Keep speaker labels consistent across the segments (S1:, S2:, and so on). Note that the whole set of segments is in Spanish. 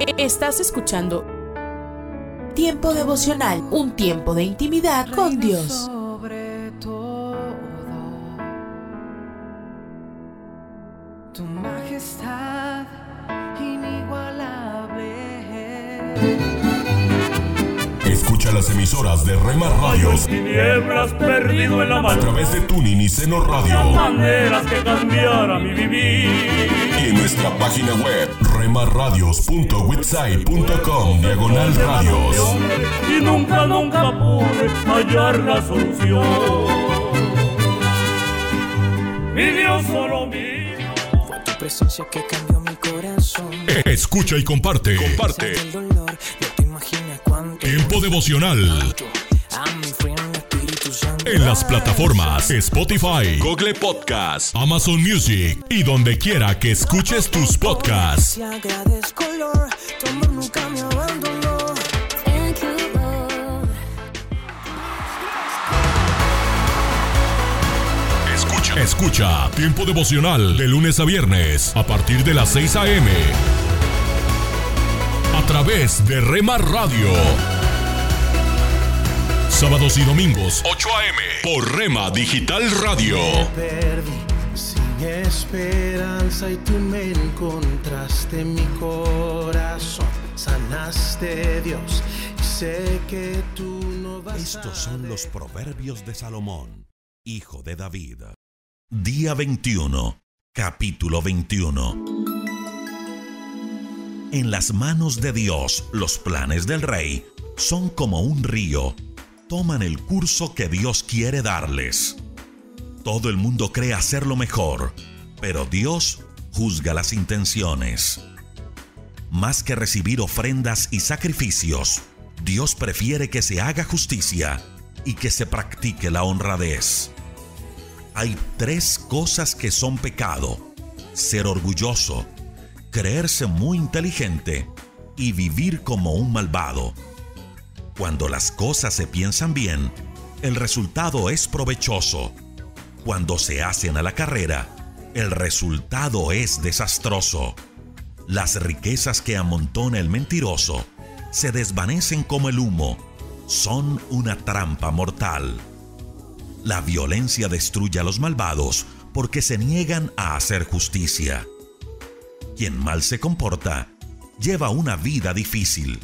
S1: Estás escuchando Tiempo devocional, un tiempo de intimidad con Dios.
S2: Las emisoras de Rema Radios
S3: tinieblas perdido en la
S2: a través de Tuning y Seno Radio
S3: maneras que cambiara mi vivir.
S2: y en nuestra página web remarradios.witsai.com diagonal radios.
S3: Y nunca, nunca pude hallar la solución. Mi Dios solo mío.
S4: Fue tu presencia que cambió mi corazón.
S2: Escucha y comparte. Comparte. Tiempo devocional en las plataformas Spotify, Google Podcast, Amazon Music y donde quiera que escuches tus podcasts. Escucha. Escucha Tiempo devocional de lunes a viernes a partir de las 6 a.m. A través de Rema Radio. Sábados y domingos 8 a.m. por Rema Digital Radio.
S5: perdí sin esperanza y tú me encontraste en mi corazón. Sanaste Dios y sé que tú no vas
S6: Estos son los proverbios de Salomón, hijo de David. Día 21, capítulo 21. En las manos de Dios los planes del rey son como un río. Toman el curso que Dios quiere darles. Todo el mundo cree hacerlo mejor, pero Dios juzga las intenciones. Más que recibir ofrendas y sacrificios, Dios prefiere que se haga justicia y que se practique la honradez. Hay tres cosas que son pecado. Ser orgulloso, creerse muy inteligente y vivir como un malvado. Cuando las cosas se piensan bien, el resultado es provechoso. Cuando se hacen a la carrera, el resultado es desastroso. Las riquezas que amontona el mentiroso se desvanecen como el humo. Son una trampa mortal. La violencia destruye a los malvados porque se niegan a hacer justicia. Quien mal se comporta lleva una vida difícil.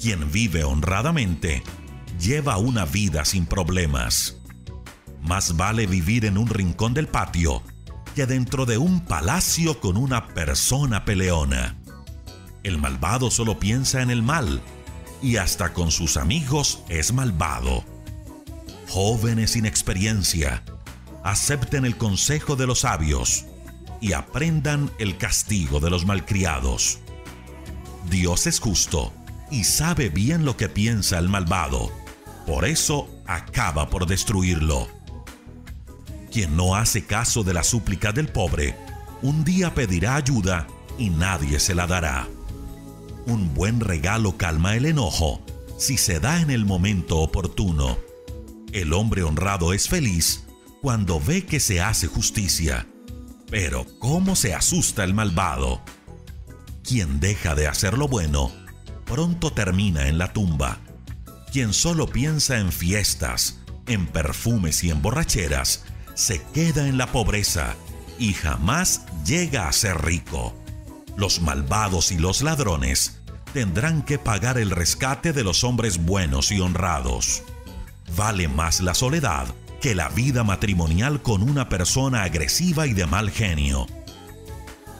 S6: Quien vive honradamente lleva una vida sin problemas. Más vale vivir en un rincón del patio que dentro de un palacio con una persona peleona. El malvado solo piensa en el mal y hasta con sus amigos es malvado. Jóvenes sin experiencia, acepten el consejo de los sabios y aprendan el castigo de los malcriados. Dios es justo y sabe bien lo que piensa el malvado, por eso acaba por destruirlo. Quien no hace caso de la súplica del pobre, un día pedirá ayuda y nadie se la dará. Un buen regalo calma el enojo si se da en el momento oportuno. El hombre honrado es feliz cuando ve que se hace justicia. Pero ¿cómo se asusta el malvado? Quien deja de hacer lo bueno, pronto termina en la tumba. Quien solo piensa en fiestas, en perfumes y en borracheras, se queda en la pobreza y jamás llega a ser rico. Los malvados y los ladrones tendrán que pagar el rescate de los hombres buenos y honrados. Vale más la soledad que la vida matrimonial con una persona agresiva y de mal genio.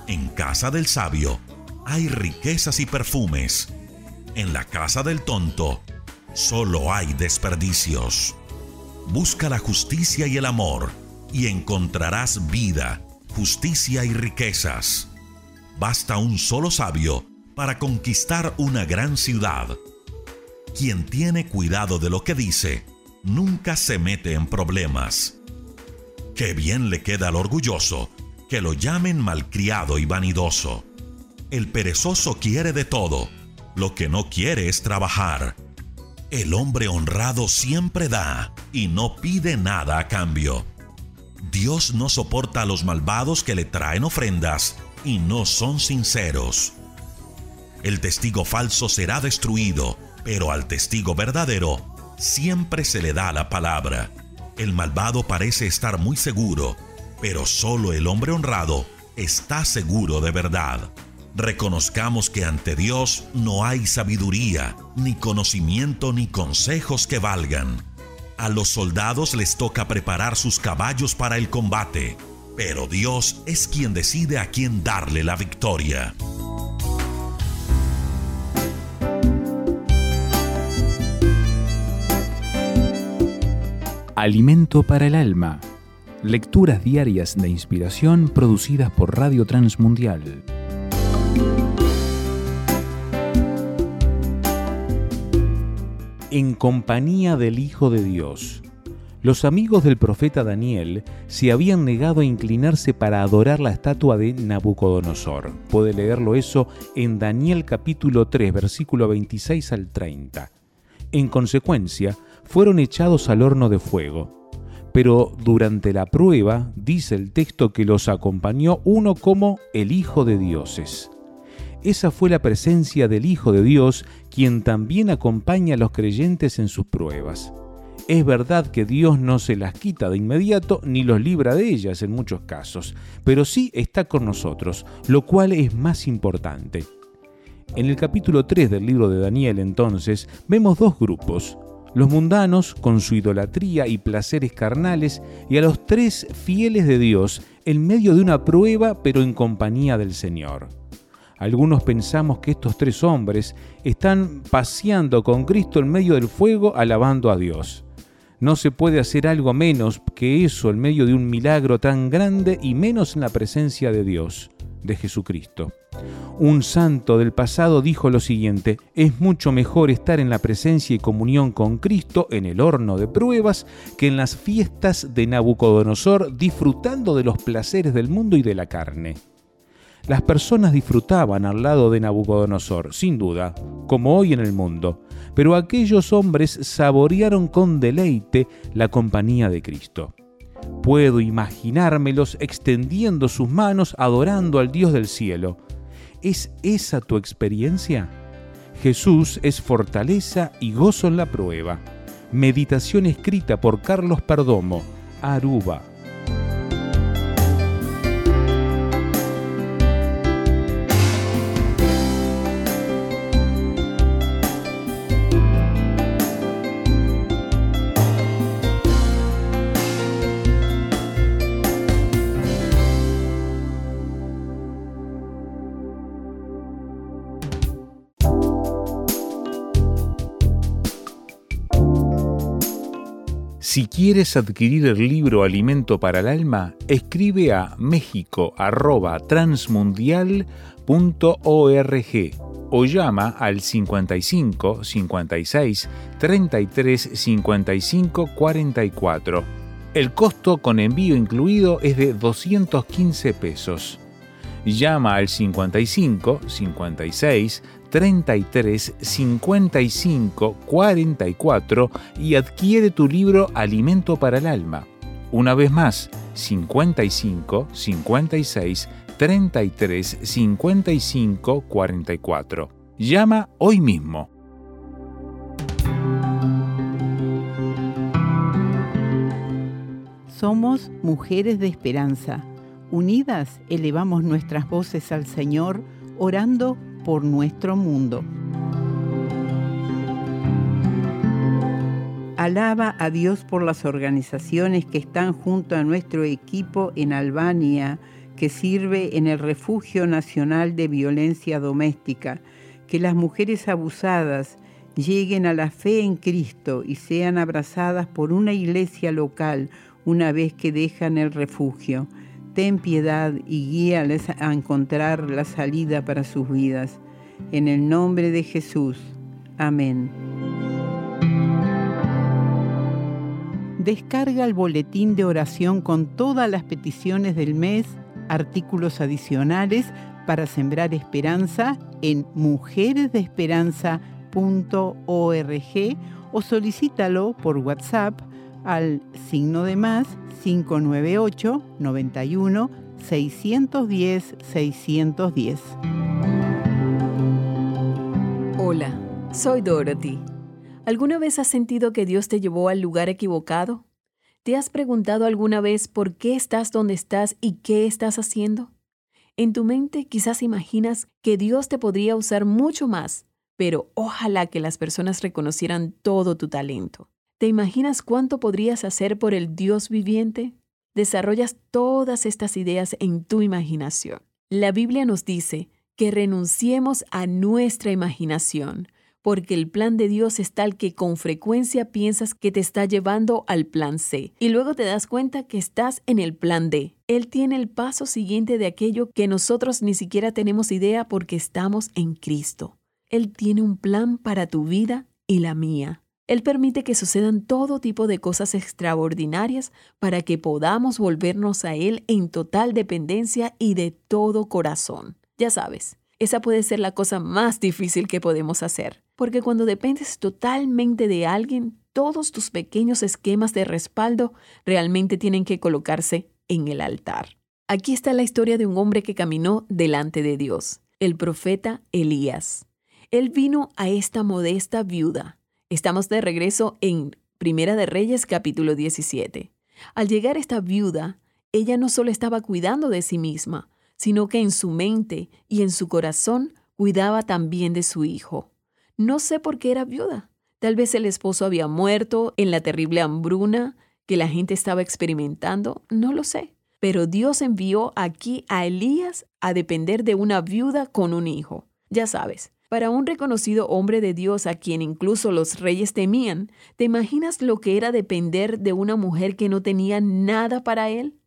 S6: En casa del sabio hay riquezas y perfumes. En la casa del tonto solo hay desperdicios. Busca la justicia y el amor y encontrarás vida, justicia y riquezas. Basta un solo sabio para conquistar una gran ciudad. Quien tiene cuidado de lo que dice, nunca se mete en problemas. Qué bien le queda al orgulloso que lo llamen malcriado y vanidoso. El perezoso quiere de todo, lo que no quiere es trabajar. El hombre honrado siempre da y no pide nada a cambio. Dios no soporta a los malvados que le traen ofrendas y no son sinceros. El testigo falso será destruido, pero al testigo verdadero siempre se le da la palabra. El malvado parece estar muy seguro, pero solo el hombre honrado está seguro de verdad. Reconozcamos que ante Dios no hay sabiduría, ni conocimiento, ni consejos que valgan. A los soldados les toca preparar sus caballos para el combate, pero Dios es quien decide a quién darle la victoria.
S7: Alimento para el alma. Lecturas diarias de inspiración producidas por Radio Transmundial. En compañía del Hijo de Dios. Los amigos del profeta Daniel se habían negado a inclinarse para adorar la estatua de Nabucodonosor. Puede leerlo eso en Daniel capítulo 3, versículo 26 al 30. En consecuencia, fueron echados al horno de fuego. Pero durante la prueba dice el texto que los acompañó uno como el Hijo de Dioses. Esa fue la presencia del Hijo de Dios, quien también acompaña a los creyentes en sus pruebas. Es verdad que Dios no se las quita de inmediato ni los libra de ellas en muchos casos, pero sí está con nosotros, lo cual es más importante. En el capítulo 3 del libro de Daniel entonces vemos dos grupos, los mundanos con su idolatría y placeres carnales, y a los tres fieles de Dios en medio de una prueba pero en compañía del Señor. Algunos pensamos que estos tres hombres están paseando con Cristo en medio del fuego alabando a Dios. No se puede hacer algo menos que eso en medio de un milagro tan grande y menos en la presencia de Dios, de Jesucristo. Un santo del pasado dijo lo siguiente, es mucho mejor estar en la presencia y comunión con Cristo en el horno de pruebas que en las fiestas de Nabucodonosor disfrutando de los placeres del mundo y de la carne. Las personas disfrutaban al lado de Nabucodonosor, sin duda, como hoy en el mundo, pero aquellos hombres saborearon con deleite la compañía de Cristo. Puedo imaginármelos extendiendo sus manos adorando al Dios del cielo. ¿Es esa tu experiencia? Jesús es fortaleza y gozo en la prueba. Meditación escrita por Carlos Perdomo, Aruba. Si quieres adquirir el libro Alimento para el Alma, escribe a mexico@transmundial.org o llama al 55 56 33 55 44. El costo con envío incluido es de 215 pesos. Llama al 55 56 33 55 44 y adquiere tu libro Alimento para el Alma. Una vez más, 55 56 33 55 44. Llama hoy mismo.
S8: Somos mujeres de esperanza. Unidas elevamos nuestras voces al Señor, orando por nuestro mundo. Alaba a Dios por las organizaciones que están junto a nuestro equipo en Albania, que sirve en el Refugio Nacional de Violencia Doméstica, que las mujeres abusadas lleguen a la fe en Cristo y sean abrazadas por una iglesia local una vez que dejan el refugio ten piedad y guíales a encontrar la salida para sus vidas. En el nombre de Jesús. Amén. Descarga el boletín de oración con todas las peticiones del mes, artículos adicionales para sembrar esperanza en mujeresdeesperanza.org o solicítalo por WhatsApp al signo de más 598 91 610 610.
S9: Hola, soy Dorothy. ¿Alguna vez has sentido que Dios te llevó al lugar equivocado? ¿Te has preguntado alguna vez por qué estás donde estás y qué estás haciendo? En tu mente quizás imaginas que Dios te podría usar mucho más, pero ojalá que las personas reconocieran todo tu talento. ¿Te imaginas cuánto podrías hacer por el Dios viviente? Desarrollas todas estas ideas en tu imaginación. La Biblia nos dice que renunciemos a nuestra imaginación, porque el plan de Dios es tal que con frecuencia piensas que te está llevando al plan C y luego te das cuenta que estás en el plan D. Él tiene el paso siguiente de aquello que nosotros ni siquiera tenemos idea porque estamos en Cristo. Él tiene un plan para tu vida y la mía. Él permite que sucedan todo tipo de cosas extraordinarias para que podamos volvernos a Él en total dependencia y de todo corazón. Ya sabes, esa puede ser la cosa más difícil que podemos hacer, porque cuando dependes totalmente de alguien, todos tus pequeños esquemas de respaldo realmente tienen que colocarse en el altar. Aquí está la historia de un hombre que caminó delante de Dios, el profeta Elías. Él vino a esta modesta viuda. Estamos de regreso en Primera de Reyes capítulo 17. Al llegar esta viuda, ella no solo estaba cuidando de sí misma, sino que en su mente y en su corazón cuidaba también de su hijo. No sé por qué era viuda. Tal vez el esposo había muerto en la terrible hambruna que la gente estaba experimentando, no lo sé. Pero Dios envió aquí a Elías a depender de una viuda con un hijo. Ya sabes, para un reconocido hombre de Dios a quien incluso los reyes temían, ¿te imaginas lo que era depender de una mujer que no tenía nada para él?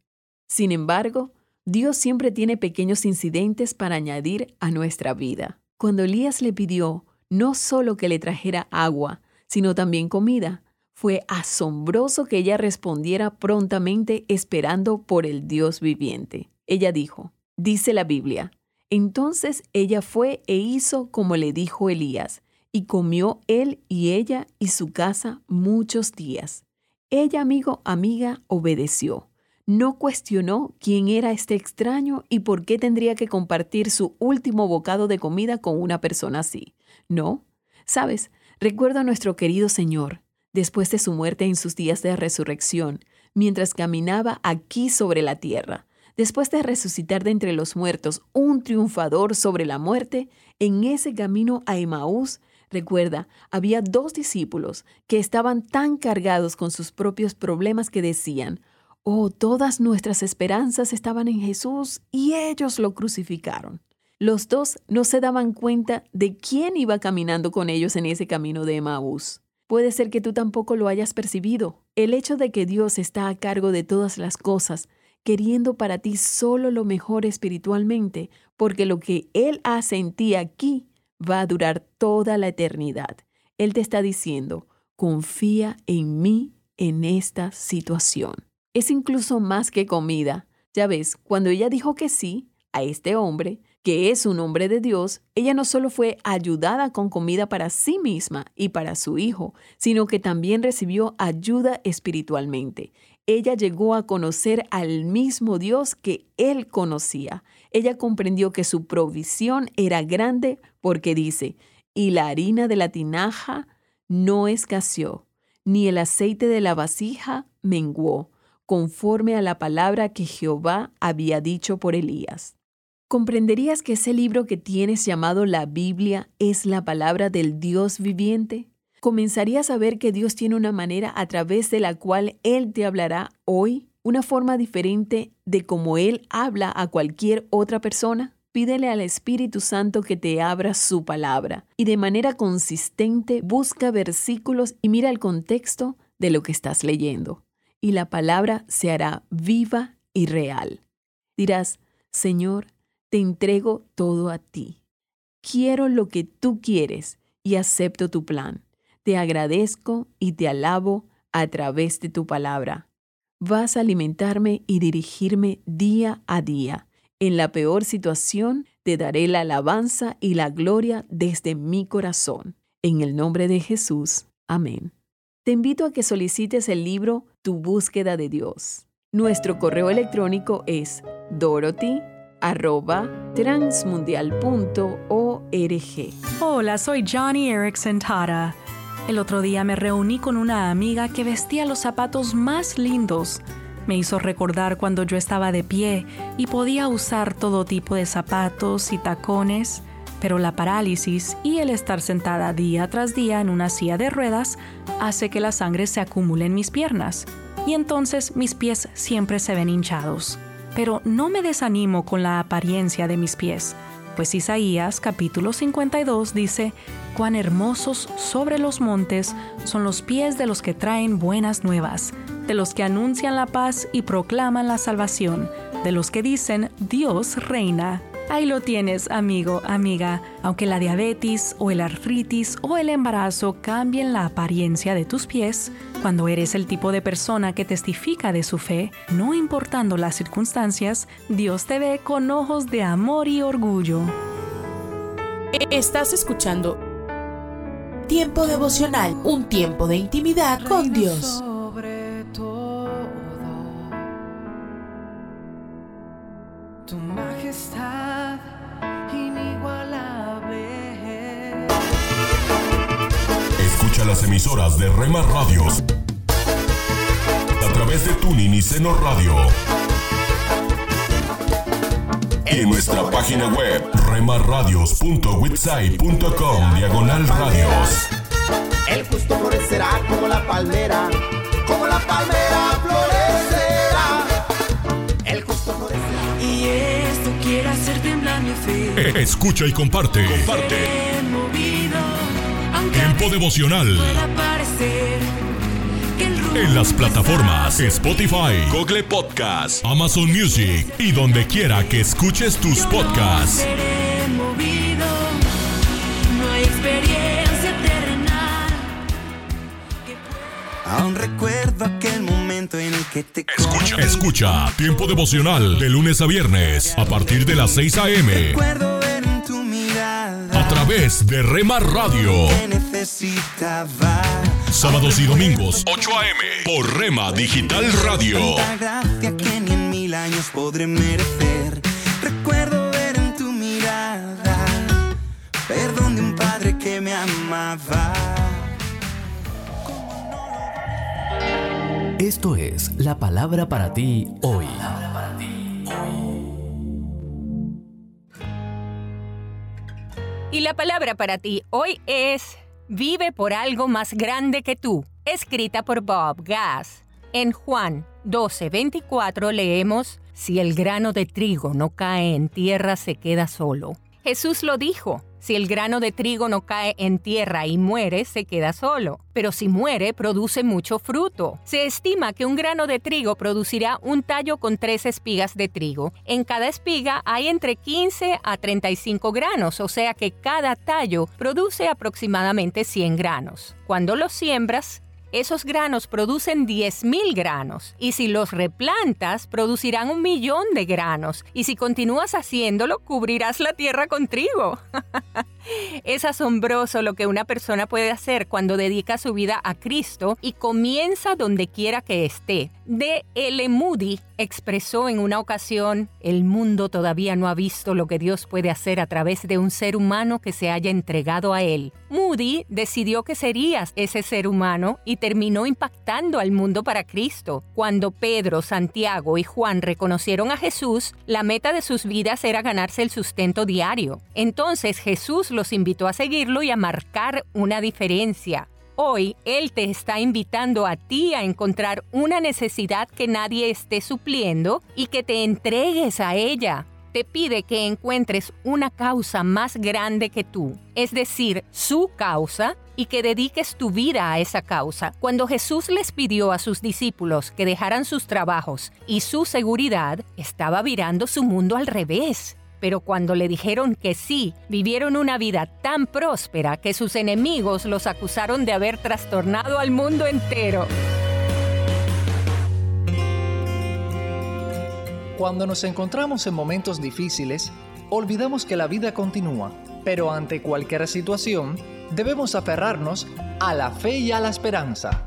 S9: Sin embargo, Dios siempre tiene pequeños incidentes para añadir a nuestra vida. Cuando Elías le pidió no solo que le trajera agua, sino también comida, fue asombroso que ella respondiera prontamente esperando por el Dios viviente. Ella dijo, dice la Biblia, entonces ella fue e hizo como le dijo Elías, y comió él y ella y su casa muchos días. Ella, amigo, amiga, obedeció no cuestionó quién era este extraño y por qué tendría que compartir su último bocado de comida con una persona así. No. Sabes, recuerdo a nuestro querido Señor, después de su muerte en sus días de resurrección, mientras caminaba aquí sobre la tierra. Después de resucitar de entre los muertos, un triunfador sobre la muerte, en ese camino a Emaús, recuerda, había dos discípulos que estaban tan cargados con sus propios problemas que decían, Oh, todas nuestras esperanzas estaban en Jesús y ellos lo crucificaron. Los dos no se daban cuenta de quién iba caminando con ellos en ese camino de Emaús. Puede ser que tú tampoco lo hayas percibido. El hecho de que Dios está a cargo de todas las cosas, queriendo para ti solo lo mejor espiritualmente, porque lo que Él hace en ti aquí va a durar toda la eternidad. Él te está diciendo, confía en mí en esta situación es incluso más que comida. Ya ves, cuando ella dijo que sí a este hombre, que es un hombre de Dios, ella no solo fue ayudada con comida para sí misma y para su hijo, sino que también recibió ayuda espiritualmente. Ella llegó a conocer al mismo Dios que él conocía. Ella comprendió que su provisión era grande porque dice, y la harina de la tinaja no escaseó, ni el aceite de la vasija menguó conforme a la palabra que Jehová había dicho por Elías. ¿Comprenderías que ese libro que tienes llamado la Biblia es la palabra del Dios viviente? ¿Comenzarías a ver que Dios tiene una manera a través de la cual Él te hablará hoy? ¿Una forma diferente de cómo Él habla a cualquier otra persona? Pídele al Espíritu Santo que te abra su palabra y de manera consistente busca versículos y mira el contexto de lo que estás leyendo y la palabra se hará viva y real. Dirás, Señor, te entrego todo a ti. Quiero lo que tú quieres y acepto tu plan. Te agradezco y te alabo a través de tu palabra. Vas a alimentarme y dirigirme día a día. En la peor situación te daré la alabanza y la gloria desde mi corazón. En el nombre de Jesús. Amén te invito a que solicites el libro Tu búsqueda de Dios. Nuestro correo electrónico es dorothy arroba transmundial.org.
S10: Hola, soy Johnny Erickson Tara. El otro día me reuní con una amiga que vestía los zapatos más lindos. Me hizo recordar cuando yo estaba de pie y podía usar todo tipo de zapatos y tacones, pero la parálisis y el estar sentada día tras día en una silla de ruedas hace que la sangre se acumule en mis piernas y entonces mis pies siempre se ven hinchados. Pero no me desanimo con la apariencia de mis pies pues Isaías capítulo 52 dice, cuán hermosos sobre los montes son los pies de los que traen buenas nuevas, de los que anuncian la paz y proclaman la salvación, de los que dicen, Dios reina. Ahí lo tienes, amigo, amiga. Aunque la diabetes o el artritis o el embarazo cambien la apariencia de tus pies, cuando eres el tipo de persona que testifica de su fe, no importando las circunstancias, Dios te ve con ojos de amor y orgullo.
S1: Estás escuchando Tiempo devocional, un tiempo de intimidad con Dios.
S2: Las emisoras de Rema Radios a través de Tuning y Seno Radio. Y en nuestra página web remarradios.witsai.com diagonal radios.
S11: El justo florecerá como la palmera, como la palmera florecerá. El justo florecerá.
S12: Y esto quiere hacer temblar mi fe.
S2: Escucha y comparte. Comparte. Tiempo devocional en las plataformas Spotify, Google Podcast, Amazon Music y donde quiera que escuches tus podcasts.
S13: Aún recuerdo aquel momento en el que te
S2: Escucha, escucha Tiempo devocional de lunes a viernes a partir de las 6 a.m. A través de Rema Radio.
S13: que necesitaba.
S2: Sábados y domingos 8 a.m. por Rema Digital Radio.
S13: Tanta gracia que ni en mil años podré merecer. Recuerdo ver en tu mirada perdón de un padre que me amaba.
S14: Esto es la palabra para ti hoy.
S15: Y la palabra para ti hoy es Vive por algo más grande que tú, escrita por Bob Gass. En Juan 12:24 leemos, Si el grano de trigo no cae en tierra se queda solo. Jesús lo dijo, si el grano de trigo no cae en tierra y muere, se queda solo, pero si muere, produce mucho fruto. Se estima que un grano de trigo producirá un tallo con tres espigas de trigo. En cada espiga hay entre 15 a 35 granos, o sea que cada tallo produce aproximadamente 100 granos. Cuando los siembras, esos granos producen 10.000 granos y si los replantas producirán un millón de granos y si continúas haciéndolo cubrirás la tierra con trigo. es asombroso lo que una persona puede hacer cuando dedica su vida a Cristo y comienza donde quiera que esté. D. L. Moody expresó en una ocasión, el mundo todavía no ha visto lo que Dios puede hacer a través de un ser humano que se haya entregado a Él. Moody decidió que serías ese ser humano y terminó impactando al mundo para Cristo. Cuando Pedro, Santiago y Juan reconocieron a Jesús, la meta de sus vidas era ganarse el sustento diario. Entonces Jesús los invitó a seguirlo y a marcar una diferencia. Hoy Él te está invitando a ti a encontrar una necesidad que nadie esté supliendo y que te entregues a ella. Te pide que encuentres una causa más grande que tú, es decir, su causa, y que dediques tu vida a esa causa. Cuando Jesús les pidió a sus discípulos que dejaran sus trabajos y su seguridad, estaba virando su mundo al revés. Pero cuando le dijeron que sí, vivieron una vida tan próspera que sus enemigos los acusaron de haber trastornado al mundo entero.
S16: Cuando nos encontramos en momentos difíciles, olvidamos que la vida continúa, pero ante cualquier situación, debemos aferrarnos a la fe y a la esperanza.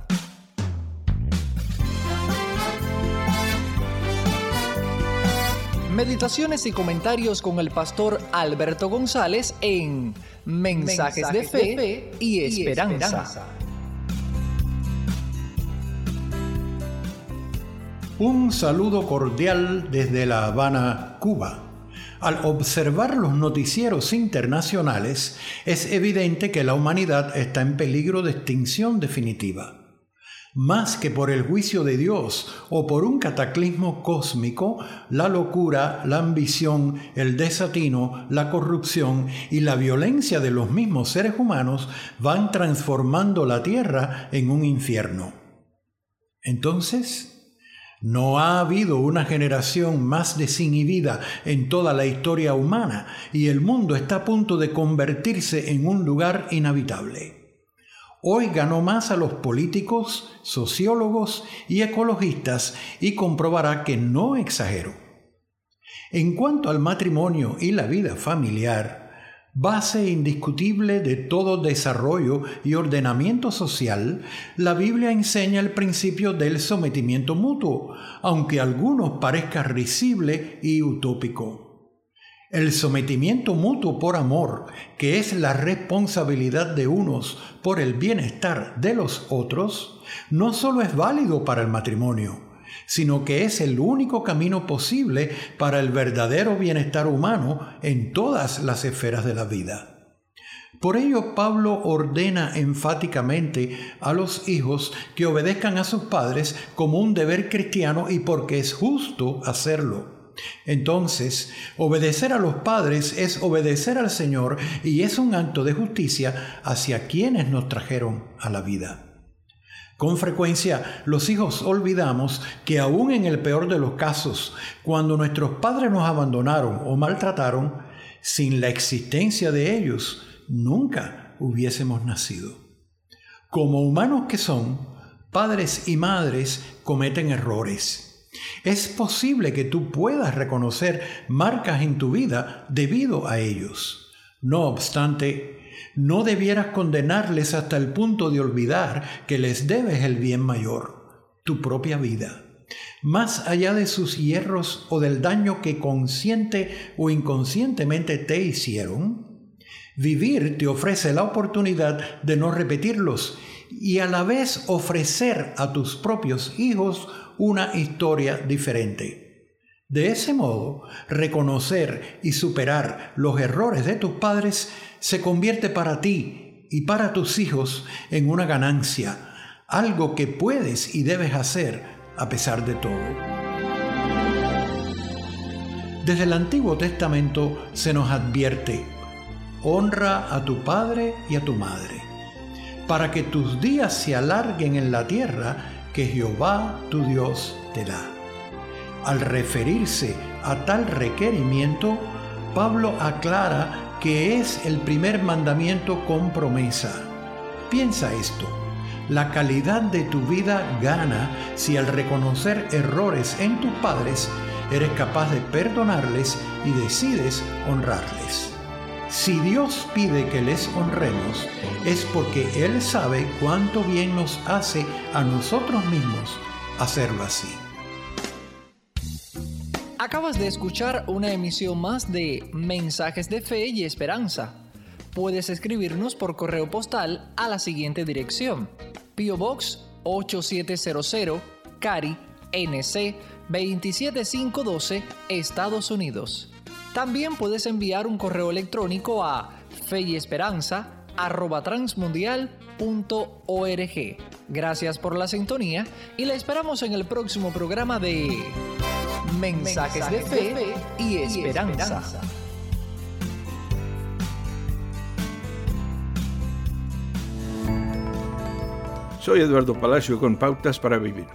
S16: Meditaciones y comentarios con el pastor Alberto González en Mensajes, de, fe y Esperanza.
S17: Un saludo cordial desde La Habana, Cuba. Al observar los noticieros internacionales, es evidente que la humanidad está en peligro de extinción definitiva. Más que por el juicio de Dios o por un cataclismo cósmico, la locura, la ambición, el desatino, la corrupción y la violencia de los mismos seres humanos van transformando la tierra en un infierno. Entonces, no ha habido una generación más desinhibida en toda la historia humana y el mundo está a punto de convertirse en un lugar inhabitable. Hoy ganó más a los políticos, sociólogos y ecologistas y comprobará que no exagero. En cuanto al matrimonio y la vida familiar, base indiscutible de todo desarrollo y ordenamiento social, la Biblia enseña el principio del sometimiento mutuo, aunque a algunos parezca risible y utópico. El sometimiento mutuo por amor, que es la responsabilidad de unos por el bienestar de los otros, no solo es válido para el matrimonio, sino que es el único camino posible para el verdadero bienestar humano en todas las esferas de la vida. Por ello Pablo ordena enfáticamente a los hijos que obedezcan a sus padres como un deber cristiano y porque es justo hacerlo. Entonces, obedecer a los padres es obedecer al Señor y es un acto de justicia hacia quienes nos trajeron a la vida. Con frecuencia los hijos olvidamos que aún en el peor de los casos, cuando nuestros padres nos abandonaron o maltrataron, sin la existencia de ellos, nunca hubiésemos nacido. Como humanos que son, padres y madres cometen errores. Es posible que tú puedas reconocer marcas en tu vida debido a ellos. No obstante, no debieras condenarles hasta el punto de olvidar que les debes el bien mayor, tu propia vida. Más allá de sus hierros o del daño que consciente o inconscientemente te hicieron, vivir te ofrece la oportunidad de no repetirlos y a la vez ofrecer a tus propios hijos una historia diferente. De ese modo, reconocer y superar los errores de tus padres se convierte para ti y para tus hijos en una ganancia, algo que puedes y debes hacer a pesar de todo. Desde el Antiguo Testamento se nos advierte, honra a tu padre y a tu madre, para que tus días se alarguen en la tierra que Jehová tu Dios te da. Al referirse a tal requerimiento, Pablo aclara que es el primer mandamiento con promesa. Piensa esto, la calidad de tu vida gana si al reconocer errores en tus padres eres capaz de perdonarles y decides honrarles. Si Dios pide que les honremos, es porque Él sabe cuánto bien nos hace a nosotros mismos hacerlo así.
S16: Acabas de escuchar una emisión más de Mensajes de Fe y Esperanza. Puedes escribirnos por correo postal a la siguiente dirección: Pio Box 8700, Cari, NC 27512, Estados Unidos. También puedes enviar un correo electrónico a feyesperanza@transmundial.org. Gracias por la sintonía y la esperamos en el próximo programa de Mensajes, de, fe y esperanza.
S18: Soy Eduardo Palacio con Pautas para Vivir.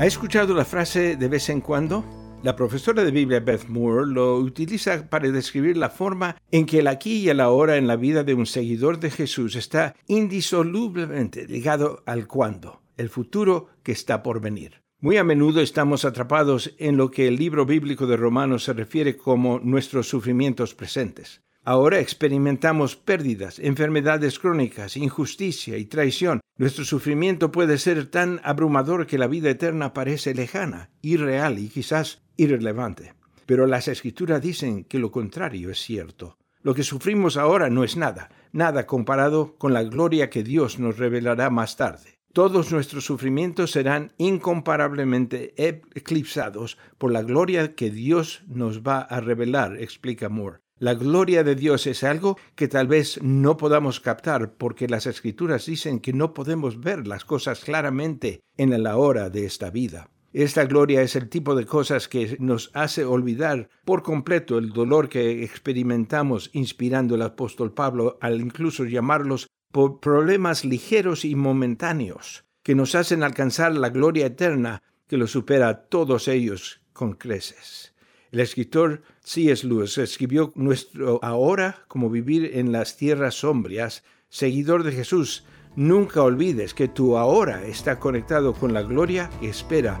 S18: ¿Ha escuchado la frase de vez en cuando? La profesora de Biblia Beth Moore lo utiliza para describir la forma en que el aquí y el ahora en la vida de un seguidor de Jesús está indisolublemente ligado al cuándo, el futuro que está por venir. Muy a menudo estamos atrapados en lo que el libro bíblico de Romanos se refiere como nuestros sufrimientos presentes. Ahora experimentamos pérdidas, enfermedades crónicas, injusticia y traición. Nuestro sufrimiento puede ser tan abrumador que la vida eterna parece lejana, irreal y quizás irrelevante. Pero las escrituras dicen que lo contrario es cierto. Lo que sufrimos ahora no es nada, nada comparado con la gloria que Dios nos revelará más tarde. Todos nuestros sufrimientos serán incomparablemente eclipsados por la gloria que Dios nos va a revelar, explica Moore. La gloria de Dios es algo que tal vez no podamos captar porque las escrituras dicen que no podemos ver las cosas claramente en la hora de esta vida. Esta gloria es el tipo de cosas que nos hace olvidar por completo el dolor que experimentamos inspirando el apóstol Pablo al incluso llamarlos por problemas ligeros y momentáneos que nos hacen alcanzar la gloria eterna que lo supera a todos ellos con creces. El escritor C.S. Lewis escribió Nuestro ahora como vivir en las tierras sombrías, seguidor de Jesús. Nunca olvides que tu ahora está conectado con la gloria que espera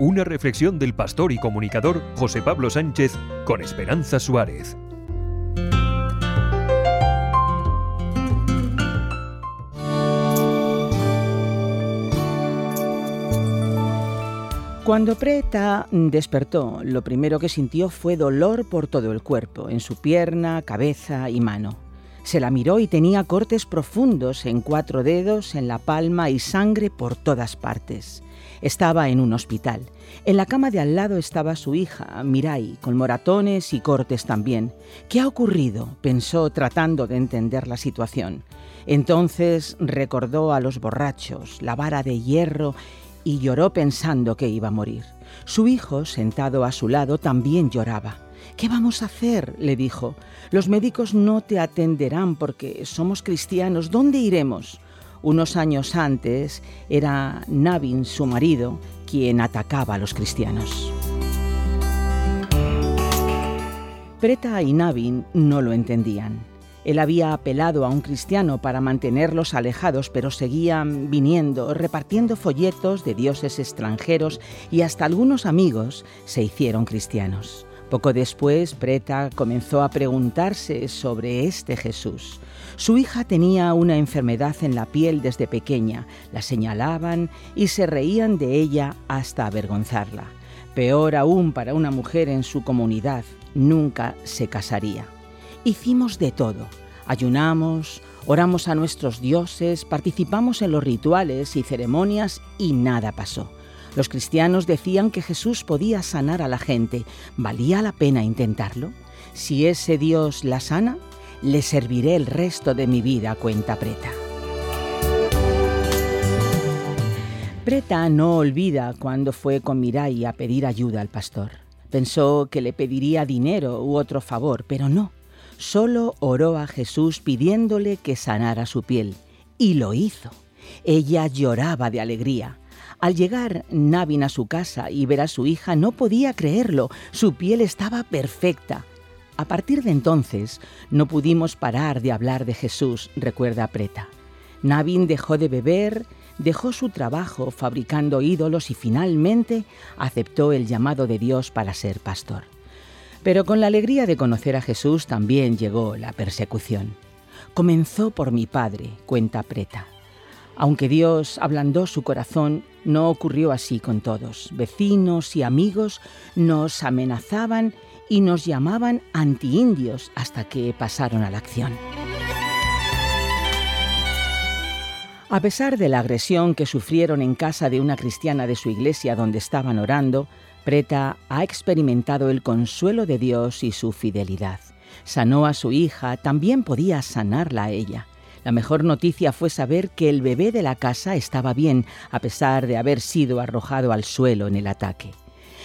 S19: Una reflexión del pastor y comunicador José Pablo Sánchez con Esperanza Suárez.
S20: Cuando Preta despertó, lo primero que sintió fue dolor por todo el cuerpo, en su pierna, cabeza y mano. Se la miró y tenía cortes profundos en cuatro dedos, en la palma y sangre por todas partes. Estaba en un hospital. En la cama de al lado estaba su hija, Mirai, con moratones y cortes también. ¿Qué ha ocurrido? pensó tratando de entender la situación. Entonces recordó a los borrachos, la vara de hierro y lloró pensando que iba a morir. Su hijo, sentado a su lado, también lloraba. ¿Qué vamos a hacer? le dijo. Los médicos no te atenderán porque somos cristianos. ¿Dónde iremos? Unos años antes era Navin, su marido, quien atacaba a los cristianos. Preta y Navin no lo entendían. Él había apelado a un cristiano para mantenerlos alejados, pero seguían viniendo, repartiendo folletos de dioses extranjeros y hasta algunos amigos se hicieron cristianos. Poco después, Preta comenzó a preguntarse sobre este Jesús. Su hija tenía una enfermedad en la piel desde pequeña, la señalaban y se reían de ella hasta avergonzarla. Peor aún para una mujer en su comunidad, nunca se casaría. Hicimos de todo. Ayunamos, oramos a nuestros dioses, participamos en los rituales y ceremonias y nada pasó. Los cristianos decían que Jesús podía sanar a la gente. ¿Valía la pena intentarlo? Si ese Dios la sana, le serviré el resto de mi vida, cuenta Preta. Preta no olvida cuando fue con Mirai a pedir ayuda al pastor. Pensó que le pediría dinero u otro favor, pero no. Solo oró a Jesús pidiéndole que sanara su piel. Y lo hizo. Ella lloraba de alegría. Al llegar Navin a su casa y ver a su hija no podía creerlo. Su piel estaba perfecta. A partir de entonces no pudimos parar de hablar de Jesús, recuerda Preta. Navin dejó de beber, dejó su trabajo fabricando ídolos y finalmente aceptó el llamado de Dios para ser pastor. Pero con la alegría de conocer a Jesús también llegó la persecución. Comenzó por mi padre, cuenta Preta. Aunque Dios ablandó su corazón, no ocurrió así con todos. Vecinos y amigos nos amenazaban y nos llamaban antiindios hasta que pasaron a la acción. A pesar de la agresión que sufrieron en casa de una cristiana de su iglesia donde estaban orando, Preta ha experimentado el consuelo de Dios y su fidelidad. Sanó a su hija, también podía sanarla a ella. La mejor noticia fue saber que el bebé de la casa estaba bien, a pesar de haber sido arrojado al suelo en el ataque.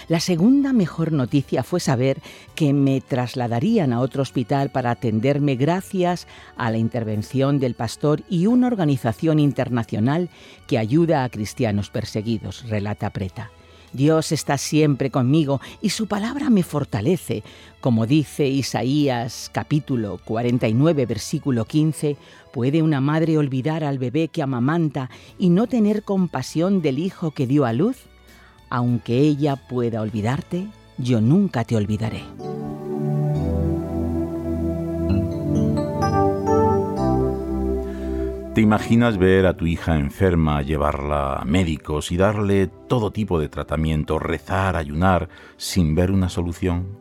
S20: La segunda mejor noticia fue saber que me trasladarían a otro hospital para atenderme gracias a la intervención del pastor y una organización internacional que ayuda a cristianos perseguidos, relata Preta. Dios está siempre conmigo y su palabra me fortalece. Como dice Isaías capítulo 49 versículo 15, ¿puede una madre olvidar al bebé que amamanta y no tener compasión del hijo que dio a luz? Aunque ella pueda olvidarte, yo nunca te olvidaré.
S21: ¿Te imaginas ver a tu hija enferma, llevarla a médicos y darle todo tipo de tratamiento, rezar, ayunar, sin ver una solución?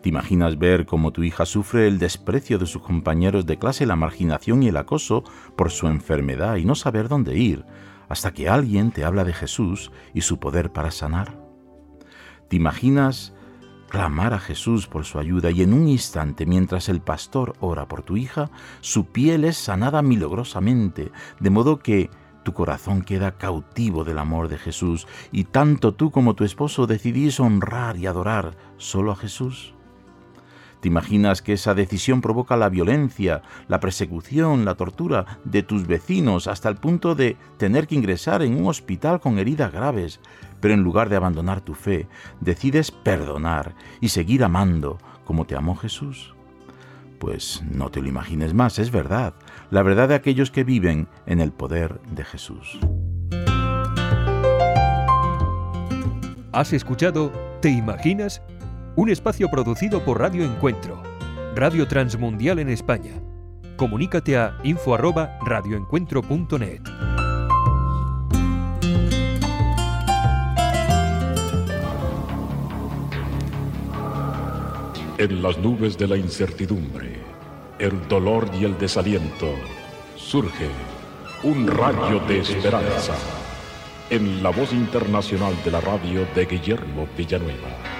S21: ¿Te imaginas ver cómo tu hija sufre el desprecio de sus compañeros de clase, la marginación y el acoso por su enfermedad y no saber dónde ir, hasta que alguien te habla de Jesús y su poder para sanar? ¿Te imaginas clamar a Jesús por su ayuda y en un instante, mientras el pastor ora por tu hija, su piel es sanada milagrosamente, de modo que tu corazón queda cautivo del amor de Jesús y tanto tú como tu esposo decidís honrar y adorar solo a Jesús? ¿Te imaginas que esa decisión provoca la violencia, la persecución, la tortura de tus vecinos hasta el punto de tener que ingresar en un hospital con heridas graves? Pero en lugar de abandonar tu fe, decides perdonar y seguir amando como te amó Jesús. Pues no te lo imagines más, es verdad, la verdad de aquellos que viven en el poder de Jesús.
S19: Has escuchado ¿Te imaginas? Un espacio producido por Radio Encuentro, Radio Transmundial en España. Comunícate a info@radioencuentro.net.
S22: En las nubes de la incertidumbre, el dolor y el desaliento, surge un rayo de esperanza en la voz internacional de la radio de Guillermo Villanueva.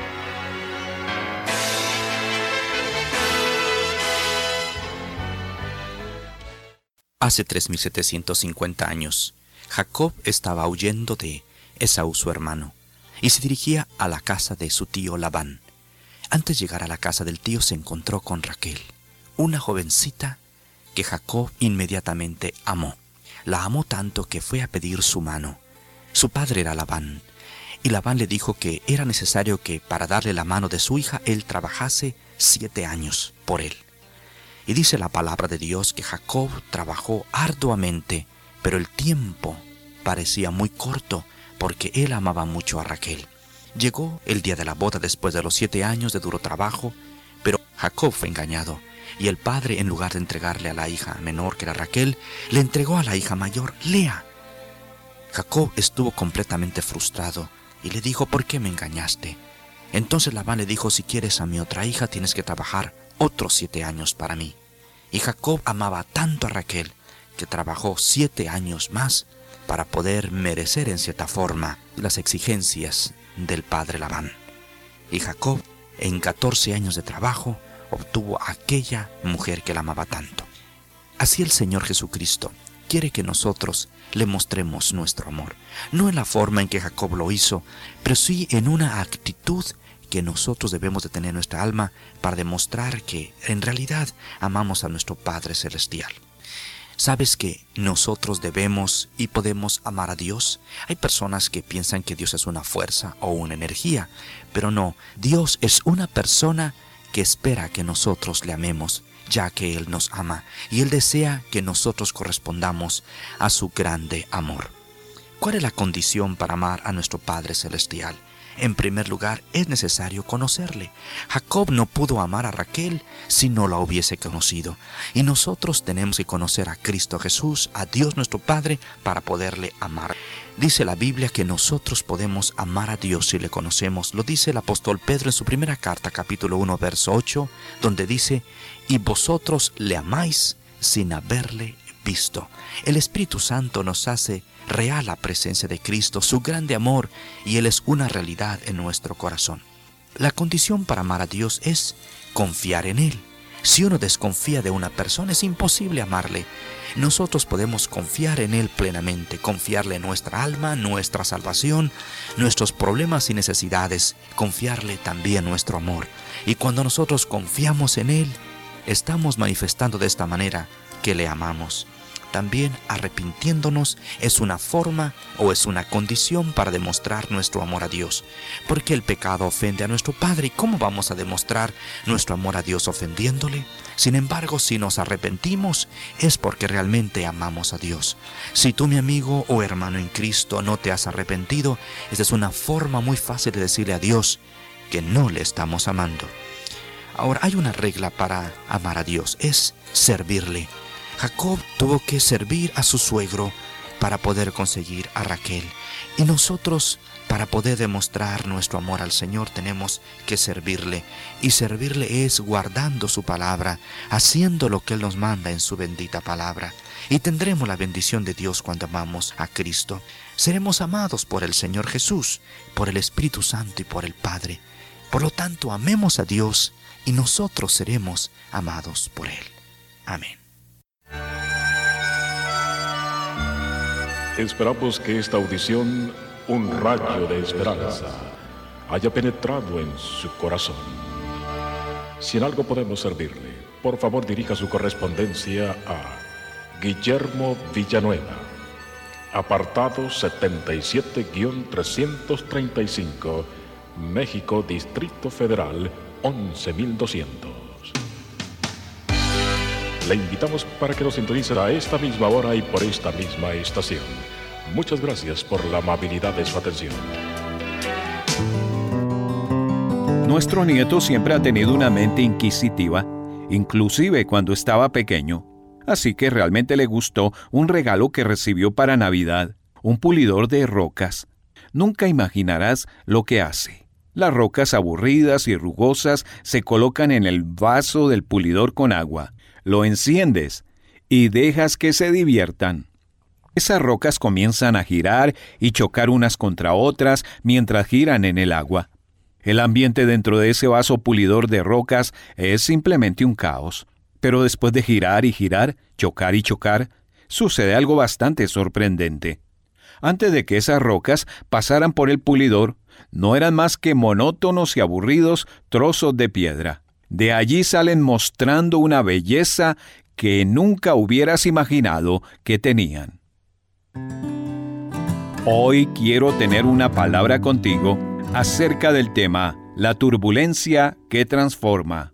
S23: Hace 3750 años, Jacob estaba huyendo de Esaú su hermano y se dirigía a la casa de su tío Labán. Antes de llegar a la casa del tío se encontró con Raquel, una jovencita que Jacob inmediatamente amó. La amó tanto que fue a pedir su mano. Su padre era Labán, y Labán le dijo que era necesario que para darle la mano de su hija él trabajase siete años por él. Y dice la palabra de Dios que Jacob trabajó arduamente, pero el tiempo parecía muy corto porque él amaba mucho a Raquel. Llegó el día de la boda después de los siete años de duro trabajo, pero Jacob fue engañado y el padre, en lugar de entregarle a la hija menor que era Raquel, le entregó a la hija mayor, Lea. Jacob estuvo completamente frustrado y le dijo, ¿por qué me engañaste? Entonces Labán le dijo, si quieres a mi otra hija tienes que trabajar otros siete años para mí. Y Jacob amaba tanto a Raquel que trabajó siete años más para poder merecer en cierta forma las exigencias del padre Labán. Y Jacob, en 14 años de trabajo, obtuvo aquella mujer que la amaba tanto. Así el Señor Jesucristo quiere que nosotros le mostremos nuestro amor, no en la forma en que Jacob lo hizo, pero sí en una actitud que nosotros debemos de tener en nuestra alma para demostrar que en realidad amamos a nuestro Padre Celestial. ¿Sabes que nosotros debemos y podemos amar a Dios? Hay personas que piensan que Dios es una fuerza o una energía, pero no, Dios es una persona que espera que nosotros le amemos, ya que Él nos ama y Él desea que nosotros correspondamos a su grande amor. ¿Cuál es la condición para amar a nuestro Padre Celestial? En primer lugar, es necesario conocerle. Jacob no pudo amar a Raquel si no la hubiese conocido. Y nosotros tenemos que conocer a Cristo Jesús, a Dios nuestro Padre, para poderle amar. Dice la Biblia que nosotros podemos amar a Dios si le conocemos. Lo dice el apóstol Pedro en su primera carta, capítulo 1, verso 8, donde dice, y vosotros le amáis sin haberle visto. El Espíritu Santo nos hace real la presencia de Cristo, su grande amor, y Él es una realidad en nuestro corazón. La condición para amar a Dios es confiar en Él. Si uno desconfía de una persona es imposible amarle. Nosotros podemos confiar en Él plenamente, confiarle nuestra alma, nuestra salvación, nuestros problemas y necesidades, confiarle también nuestro amor. Y cuando nosotros confiamos en Él, estamos manifestando de esta manera que le amamos. También arrepintiéndonos es una forma o es una condición para demostrar nuestro amor a Dios. Porque el pecado ofende a nuestro Padre y ¿cómo vamos a demostrar nuestro amor a Dios ofendiéndole? Sin embargo, si nos arrepentimos es porque realmente amamos a Dios. Si tú, mi amigo o hermano en Cristo, no te has arrepentido, esa es una forma muy fácil de decirle a Dios que no le estamos amando. Ahora hay una regla para amar a Dios, es servirle. Jacob tuvo que servir a su suegro para poder conseguir a Raquel. Y nosotros, para poder demostrar nuestro amor al Señor, tenemos que servirle. Y servirle es guardando su palabra, haciendo lo que Él nos manda en su bendita palabra. Y tendremos la bendición de Dios cuando amamos a Cristo. Seremos amados por el Señor Jesús, por el Espíritu Santo y por el Padre. Por lo tanto, amemos a Dios y nosotros seremos amados por Él. Amén.
S22: Esperamos que esta audición, un rayo de esperanza, haya penetrado en su corazón. Si en algo podemos servirle, por favor dirija su correspondencia a Guillermo Villanueva, apartado 77-335, México, Distrito Federal, 11200. Le invitamos para que nos sintonice a esta misma hora y por esta misma estación. Muchas gracias por la amabilidad de su atención.
S24: Nuestro nieto siempre ha tenido una mente inquisitiva, inclusive cuando estaba pequeño. Así que realmente le gustó un regalo que recibió para Navidad, un pulidor de rocas. Nunca imaginarás lo que hace. Las rocas aburridas y rugosas se colocan en el vaso del pulidor con agua lo enciendes y dejas que se diviertan. Esas rocas comienzan a girar y chocar unas contra otras mientras giran en el agua. El ambiente dentro de ese vaso pulidor de rocas es simplemente un caos. Pero después de girar y girar, chocar y chocar, sucede algo bastante sorprendente. Antes de que esas rocas pasaran por el pulidor, no eran más que monótonos y aburridos trozos de piedra. De allí salen mostrando una belleza que nunca hubieras imaginado que tenían. Hoy quiero tener una palabra contigo acerca del tema la turbulencia que transforma.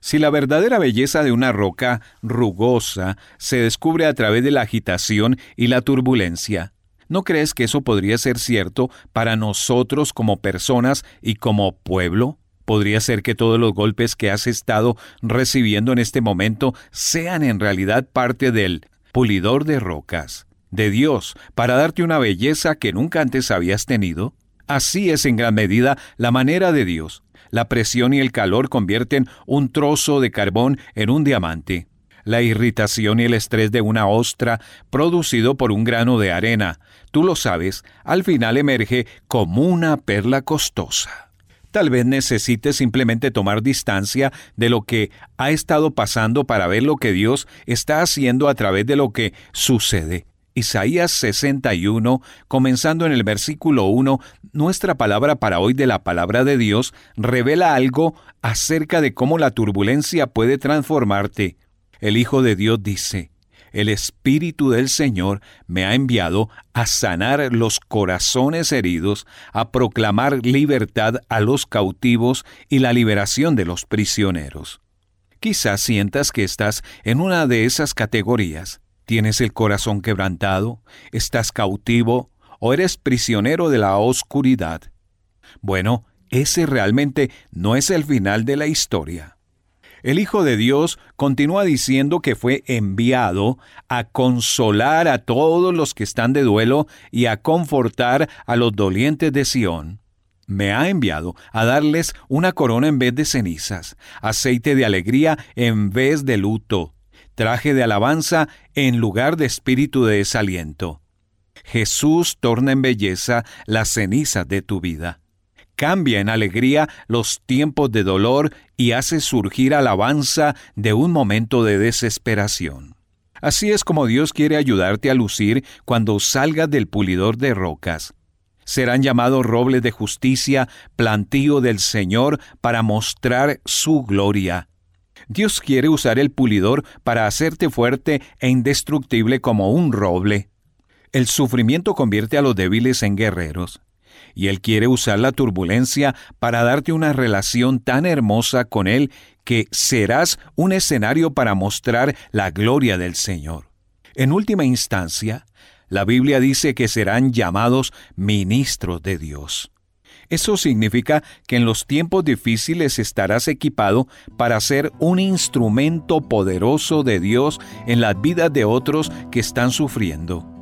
S24: Si la verdadera belleza de una roca rugosa se descubre a través de la agitación y la turbulencia, ¿no crees que eso podría ser cierto para nosotros como personas y como pueblo? Podría ser que todos los golpes que has estado recibiendo en este momento sean en realidad parte del pulidor de rocas, de Dios, para darte una belleza que nunca antes habías tenido. Así es en gran medida la manera de Dios. La presión y el calor convierten un trozo de carbón en un diamante. La irritación y el estrés de una ostra producido por un grano de arena, tú lo sabes, al final emerge como una perla costosa. Tal vez necesite simplemente tomar distancia de lo que ha estado pasando para ver lo que Dios está haciendo a través de lo que sucede. Isaías 61, comenzando en el versículo 1, nuestra palabra para hoy de la palabra de Dios revela algo acerca de cómo la turbulencia puede transformarte. El Hijo de Dios dice, el Espíritu del Señor me ha enviado a sanar los corazones heridos, a proclamar libertad a los cautivos y la liberación de los prisioneros. Quizás sientas que estás en una de esas categorías. ¿Tienes el corazón quebrantado? ¿Estás cautivo? ¿O eres prisionero de la oscuridad? Bueno, ese realmente no es el final de la historia. El Hijo de Dios continúa diciendo que fue enviado a consolar a todos los que están de duelo y a confortar a los dolientes de Sión. Me ha enviado a darles una corona en vez de cenizas, aceite de alegría en vez de luto, traje de alabanza en lugar de espíritu de desaliento. Jesús torna en belleza las cenizas de tu vida cambia en alegría los tiempos de dolor y hace surgir alabanza de un momento de desesperación. Así es como Dios quiere ayudarte a lucir cuando salgas del pulidor de rocas. Serán llamados robles de justicia, plantío del Señor para mostrar su gloria. Dios quiere usar el pulidor para hacerte fuerte e indestructible como un roble. El sufrimiento convierte a los débiles en guerreros. Y Él quiere usar la turbulencia para darte una relación tan hermosa con Él que serás un escenario para mostrar la gloria del Señor. En última instancia, la Biblia dice que serán llamados ministros de Dios. Eso significa que en los tiempos difíciles estarás equipado para ser un instrumento poderoso de Dios en las vidas de otros que están sufriendo.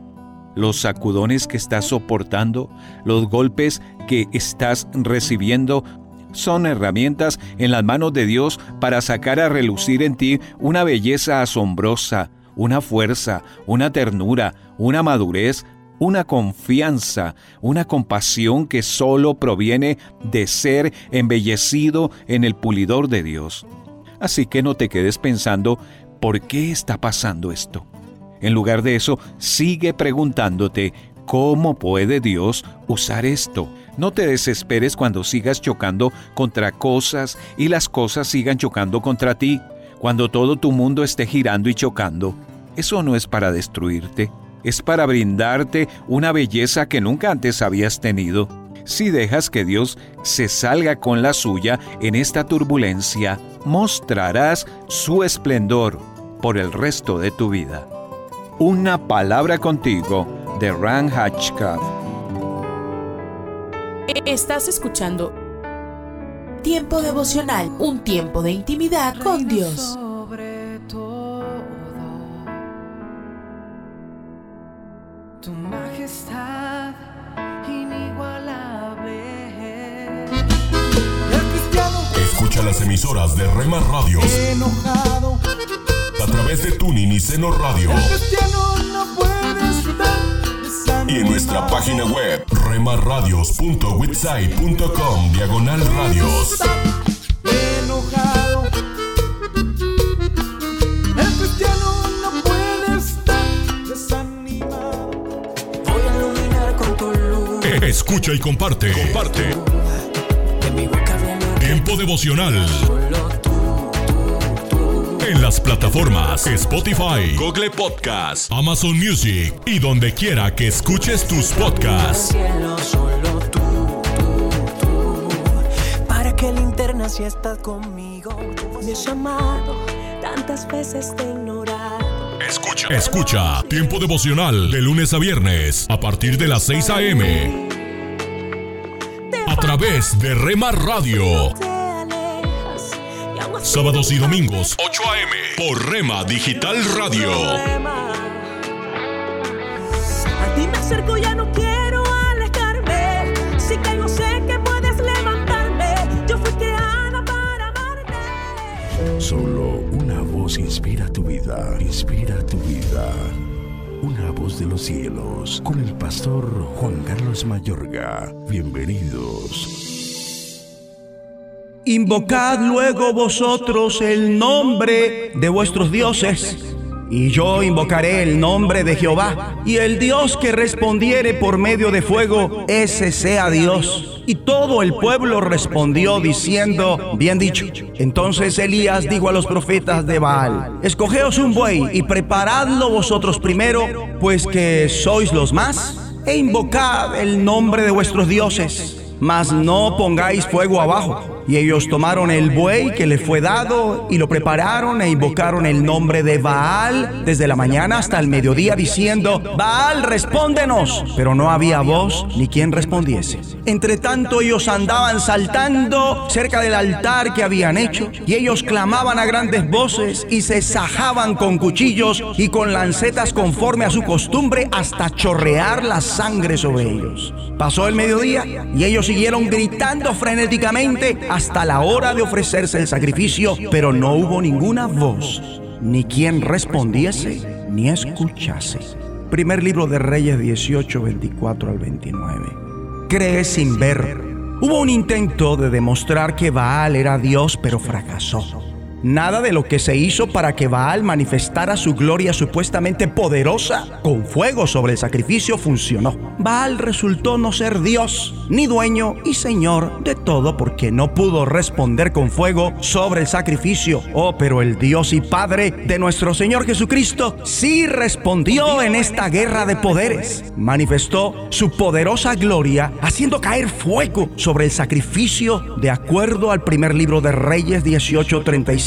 S24: Los sacudones que estás soportando, los golpes que estás recibiendo, son herramientas en las manos de Dios para sacar a relucir en ti una belleza asombrosa, una fuerza, una ternura, una madurez, una confianza, una compasión que solo proviene de ser embellecido en el pulidor de Dios. Así que no te quedes pensando, ¿por qué está pasando esto? En lugar de eso, sigue preguntándote, ¿cómo puede Dios usar esto? No te desesperes cuando sigas chocando contra cosas y las cosas sigan chocando contra ti, cuando todo tu mundo esté girando y chocando. Eso no es para destruirte, es para brindarte una belleza que nunca antes habías tenido. Si dejas que Dios se salga con la suya en esta turbulencia, mostrarás su esplendor por el resto de tu vida. Una palabra contigo de Ran Hatchcraft.
S1: Estás escuchando Tiempo devocional, un tiempo de intimidad con Dios.
S12: Sobre todo, tu majestad inigualable.
S2: Escucha las emisoras de Rema Radios
S12: enojado.
S2: A través de Tuning y Seno Radio y en nuestra página web remarradios.witsai.com diagonal radios. Escucha y comparte. Comparte. Tiempo devocional. En las plataformas Spotify, Google Podcast, Amazon Music y donde quiera que escuches tus podcasts.
S12: Para que linterna si estás conmigo.
S25: Me has llamado, tantas veces te he ignorado.
S2: Escucha. Escucha Tiempo devocional de lunes a viernes a partir de las 6 a.m. A través de Rema Radio. Sábados y domingos, 8 a.m. por Rema Digital Radio.
S25: A ti me acerco, ya no quiero alejarme. Si caigo, sé que puedes levantarme. Yo fui creada para amarte.
S26: Solo una voz inspira tu vida, inspira tu vida. Una voz de los cielos, con el pastor Juan Carlos Mayorga. Bienvenidos.
S27: Invocad luego vosotros el nombre de vuestros dioses, y yo invocaré el nombre de Jehová, y el Dios que respondiere por medio de fuego, ese sea Dios. Y todo el pueblo respondió diciendo, bien dicho. Entonces Elías dijo a los profetas de Baal, escogeos un buey y preparadlo vosotros primero, pues que sois los más, e invocad el nombre de vuestros dioses mas no pongáis fuego abajo. Y ellos tomaron el buey que le fue dado y lo prepararon e invocaron el nombre de Baal desde la mañana hasta el mediodía diciendo, Baal, respóndenos. Pero no había voz ni quien respondiese. Entre tanto ellos andaban saltando cerca del altar que habían hecho y ellos clamaban a grandes voces y se sajaban con cuchillos y con lancetas conforme a su costumbre hasta chorrear la sangre sobre ellos. Pasó el mediodía y ellos siguieron gritando frenéticamente hasta la hora de ofrecerse el sacrificio, pero no hubo ninguna voz, ni quien respondiese, ni escuchase. Primer libro de Reyes 18, 24 al 29. Cree sin ver. Hubo un intento de demostrar que Baal era Dios, pero fracasó. Nada de lo que se hizo para que Baal manifestara su gloria supuestamente poderosa con fuego sobre el sacrificio funcionó. Baal resultó no ser Dios, ni dueño y señor de todo porque no pudo responder con fuego sobre el sacrificio. Oh, pero el Dios y Padre de nuestro Señor Jesucristo sí respondió en esta guerra de poderes. Manifestó su poderosa gloria haciendo caer fuego sobre el sacrificio de acuerdo al primer libro de Reyes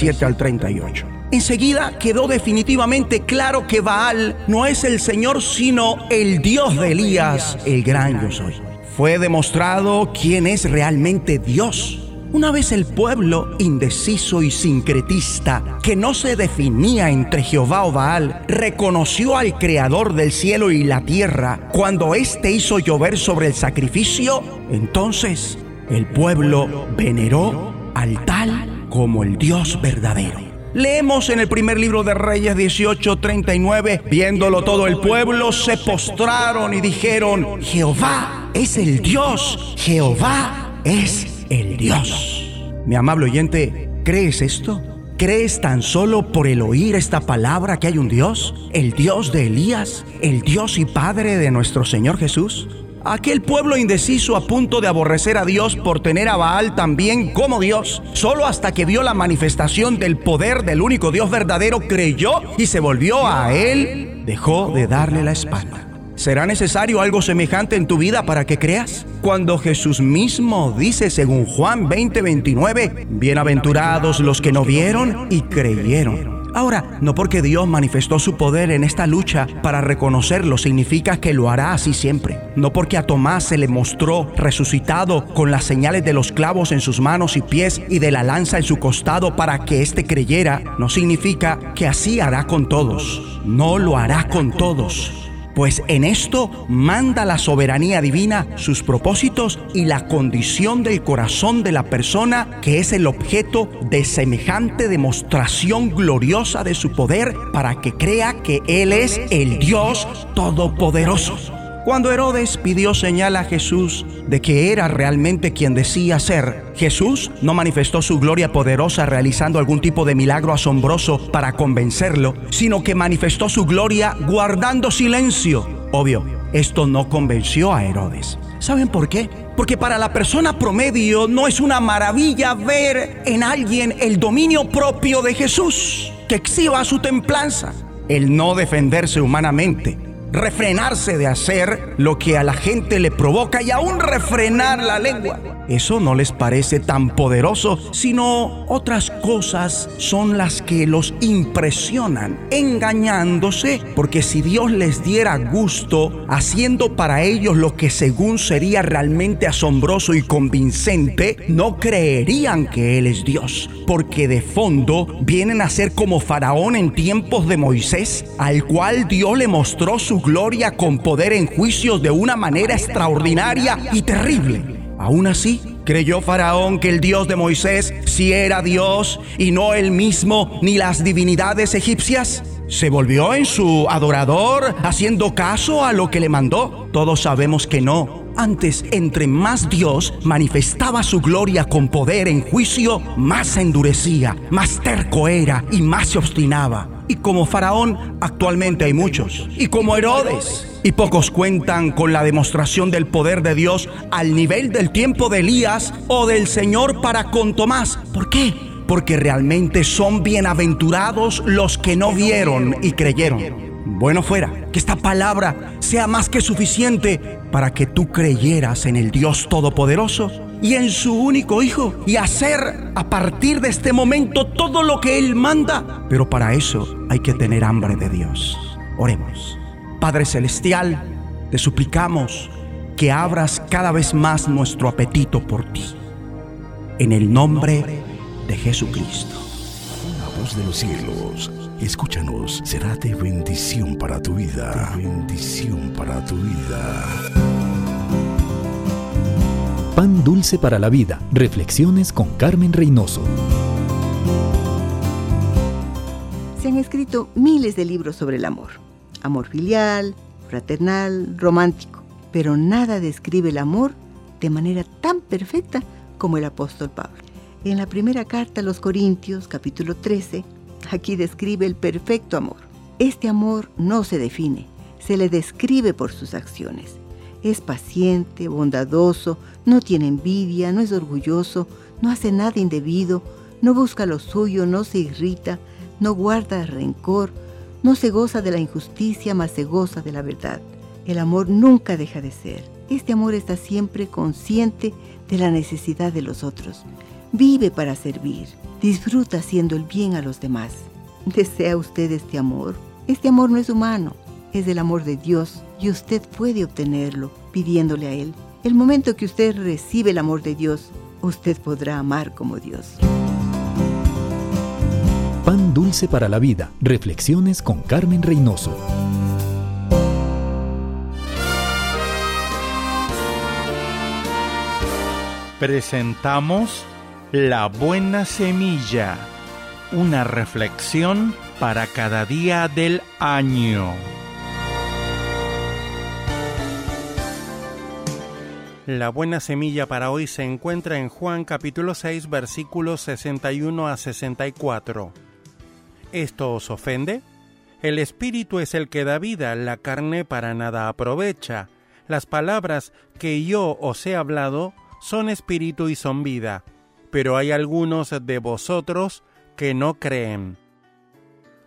S27: 18:37 al 38. Enseguida quedó definitivamente claro que Baal no es el Señor, sino el Dios de Elías, el gran yo soy. Fue demostrado quién es realmente Dios. Una vez el pueblo indeciso y sincretista, que no se definía entre Jehová o Baal, reconoció al Creador del cielo y la tierra cuando éste hizo llover sobre el sacrificio, entonces el pueblo veneró al tal como el Dios verdadero. Leemos en el primer libro de Reyes 18:39, viéndolo todo el pueblo, se postraron y dijeron, Jehová es el Dios, Jehová es el Dios. Mi amable oyente, ¿crees esto? ¿Crees tan solo por el oír esta palabra que hay un Dios? ¿El Dios de Elías? ¿El Dios y Padre de nuestro Señor Jesús? Aquel pueblo indeciso a punto de aborrecer a Dios por tener a Baal también como Dios, solo hasta que vio la manifestación del poder del único Dios verdadero, creyó y se volvió a él, dejó de darle la espalda. ¿Será necesario algo semejante en tu vida para que creas? Cuando Jesús mismo dice según Juan 20:29, bienaventurados los que no vieron y creyeron. Ahora, no porque Dios manifestó su poder en esta lucha para reconocerlo significa que lo hará así siempre. No porque a Tomás se le mostró resucitado con las señales de los clavos en sus manos y pies y de la lanza en su costado para que éste creyera, no significa que así hará con todos. No lo hará con todos pues en esto manda la soberanía divina, sus propósitos y la condición del corazón de la persona que es el objeto de semejante demostración gloriosa de su poder para que crea que Él es el Dios Todopoderoso. Cuando Herodes pidió señal a Jesús de que era realmente quien decía ser, Jesús no manifestó su gloria poderosa realizando algún tipo de milagro asombroso para convencerlo, sino que manifestó su gloria guardando silencio. Obvio, esto no convenció a Herodes. ¿Saben por qué? Porque para la persona promedio no es una maravilla ver en alguien el dominio propio de Jesús, que exhiba su templanza, el no defenderse humanamente, refrenarse de hacer lo que a la gente le provoca y aún refrenar la lengua. Eso no les parece tan poderoso, sino otras cosas son las que los impresionan, engañándose, porque si Dios les diera gusto haciendo para ellos lo que según sería realmente asombroso y convincente, no creerían que Él es Dios, porque de fondo vienen a ser como Faraón en tiempos de Moisés, al cual Dios le mostró su gloria con poder en juicios de una manera extraordinaria y terrible. Aún así, creyó Faraón que el Dios de Moisés sí era Dios y no él mismo ni las divinidades egipcias. ¿Se volvió en su adorador haciendo caso a lo que le mandó? Todos sabemos que no. Antes, entre más Dios manifestaba su gloria con poder en juicio, más se endurecía, más terco era y más se obstinaba. Y como Faraón, actualmente hay muchos. Y como Herodes. Y pocos cuentan con la demostración del poder de Dios al nivel del tiempo de Elías o del Señor para con Tomás. ¿Por qué? Porque realmente son bienaventurados los que no vieron y creyeron. Bueno fuera que esta palabra sea más que suficiente para que tú creyeras en el Dios Todopoderoso y en su único Hijo y hacer a partir de este momento todo lo que Él manda. Pero para eso hay que tener hambre de Dios. Oremos. Padre Celestial, te suplicamos que abras cada vez más nuestro apetito por ti. En el nombre de Jesucristo.
S26: La voz de los cielos, escúchanos, será de bendición para tu vida. Bendición para tu vida.
S14: Pan dulce para la vida. Reflexiones con Carmen Reynoso.
S28: Se han escrito miles de libros sobre el amor. Amor filial, fraternal, romántico. Pero nada describe el amor de manera tan perfecta como el apóstol Pablo. En la primera carta a los Corintios, capítulo 13, aquí describe el perfecto amor. Este amor no se define, se le describe por sus acciones. Es paciente, bondadoso, no tiene envidia, no es orgulloso, no hace nada indebido, no busca lo suyo, no se irrita, no guarda rencor, no se goza de la injusticia, mas se goza de la verdad. El amor nunca deja de ser. Este amor está siempre consciente de la necesidad de los otros. Vive para servir. Disfruta haciendo el bien a los demás. ¿Desea usted este amor? Este amor no es humano, es el amor de Dios y usted puede obtenerlo pidiéndole a Él. El momento que usted recibe el amor de Dios, usted podrá amar como Dios.
S14: Pan dulce para la vida. Reflexiones con Carmen Reynoso.
S29: Presentamos La Buena Semilla, una reflexión para cada día del año. La buena semilla para hoy se encuentra en Juan capítulo 6 versículos 61 a 64. ¿Esto os ofende? El espíritu es el que da vida, la carne para nada aprovecha. Las palabras que yo os he hablado son espíritu y son vida, pero hay algunos de vosotros que no creen.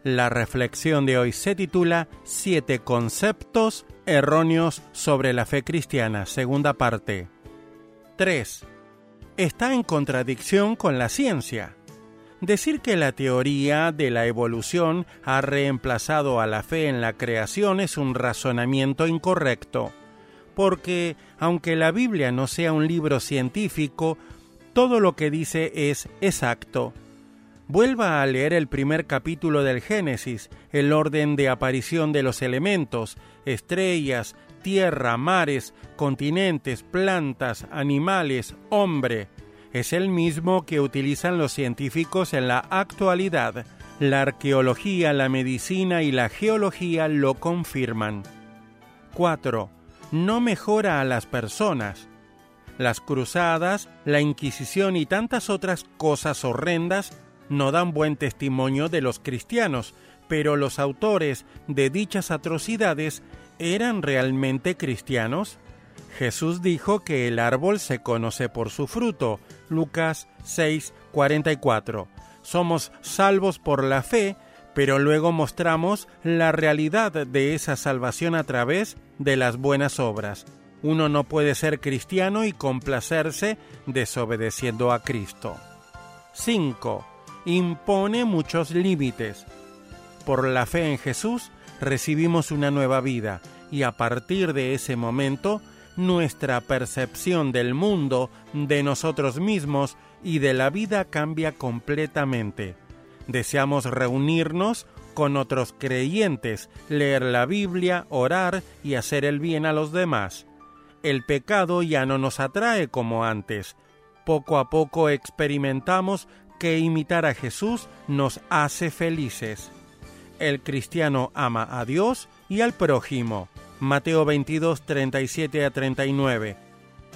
S29: La reflexión de hoy se titula Siete conceptos erróneos sobre la fe cristiana, segunda parte. 3. Está en contradicción con la ciencia. Decir que la teoría de la evolución ha reemplazado a la fe en la creación es un razonamiento incorrecto porque aunque la Biblia no sea un libro científico, todo lo que dice es exacto. Vuelva a leer el primer capítulo del Génesis, el orden de aparición de los elementos, estrellas, tierra, mares, continentes, plantas, animales, hombre. Es el mismo que utilizan los científicos en la actualidad. La arqueología, la medicina y la geología lo confirman. 4 no mejora a las personas. Las cruzadas, la Inquisición y tantas otras cosas horrendas no dan buen testimonio de los cristianos, pero los autores de dichas atrocidades eran realmente cristianos. Jesús dijo que el árbol se conoce por su fruto. Lucas 6:44. Somos salvos por la fe, pero luego mostramos la realidad de esa salvación a través de las buenas obras. Uno no puede ser cristiano y complacerse desobedeciendo a Cristo. 5. Impone muchos límites. Por la fe en Jesús recibimos una nueva vida y a partir de ese momento nuestra percepción del mundo, de nosotros mismos y de la vida cambia completamente. Deseamos reunirnos con otros creyentes, leer la Biblia, orar y hacer el bien a los demás. El pecado ya no nos atrae como antes. Poco a poco experimentamos que imitar a Jesús nos hace felices. El cristiano ama a Dios y al prójimo. Mateo 22, 37 a 39.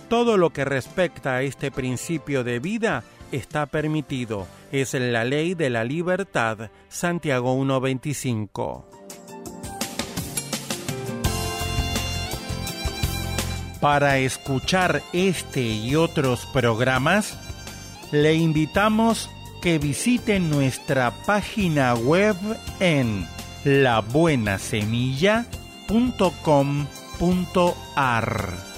S29: Todo lo que respecta a este principio de vida está permitido. Es la ley de la libertad. Santiago 1.25. Para escuchar este y otros programas, le invitamos que visite nuestra página web en labuenasemilla.com.ar.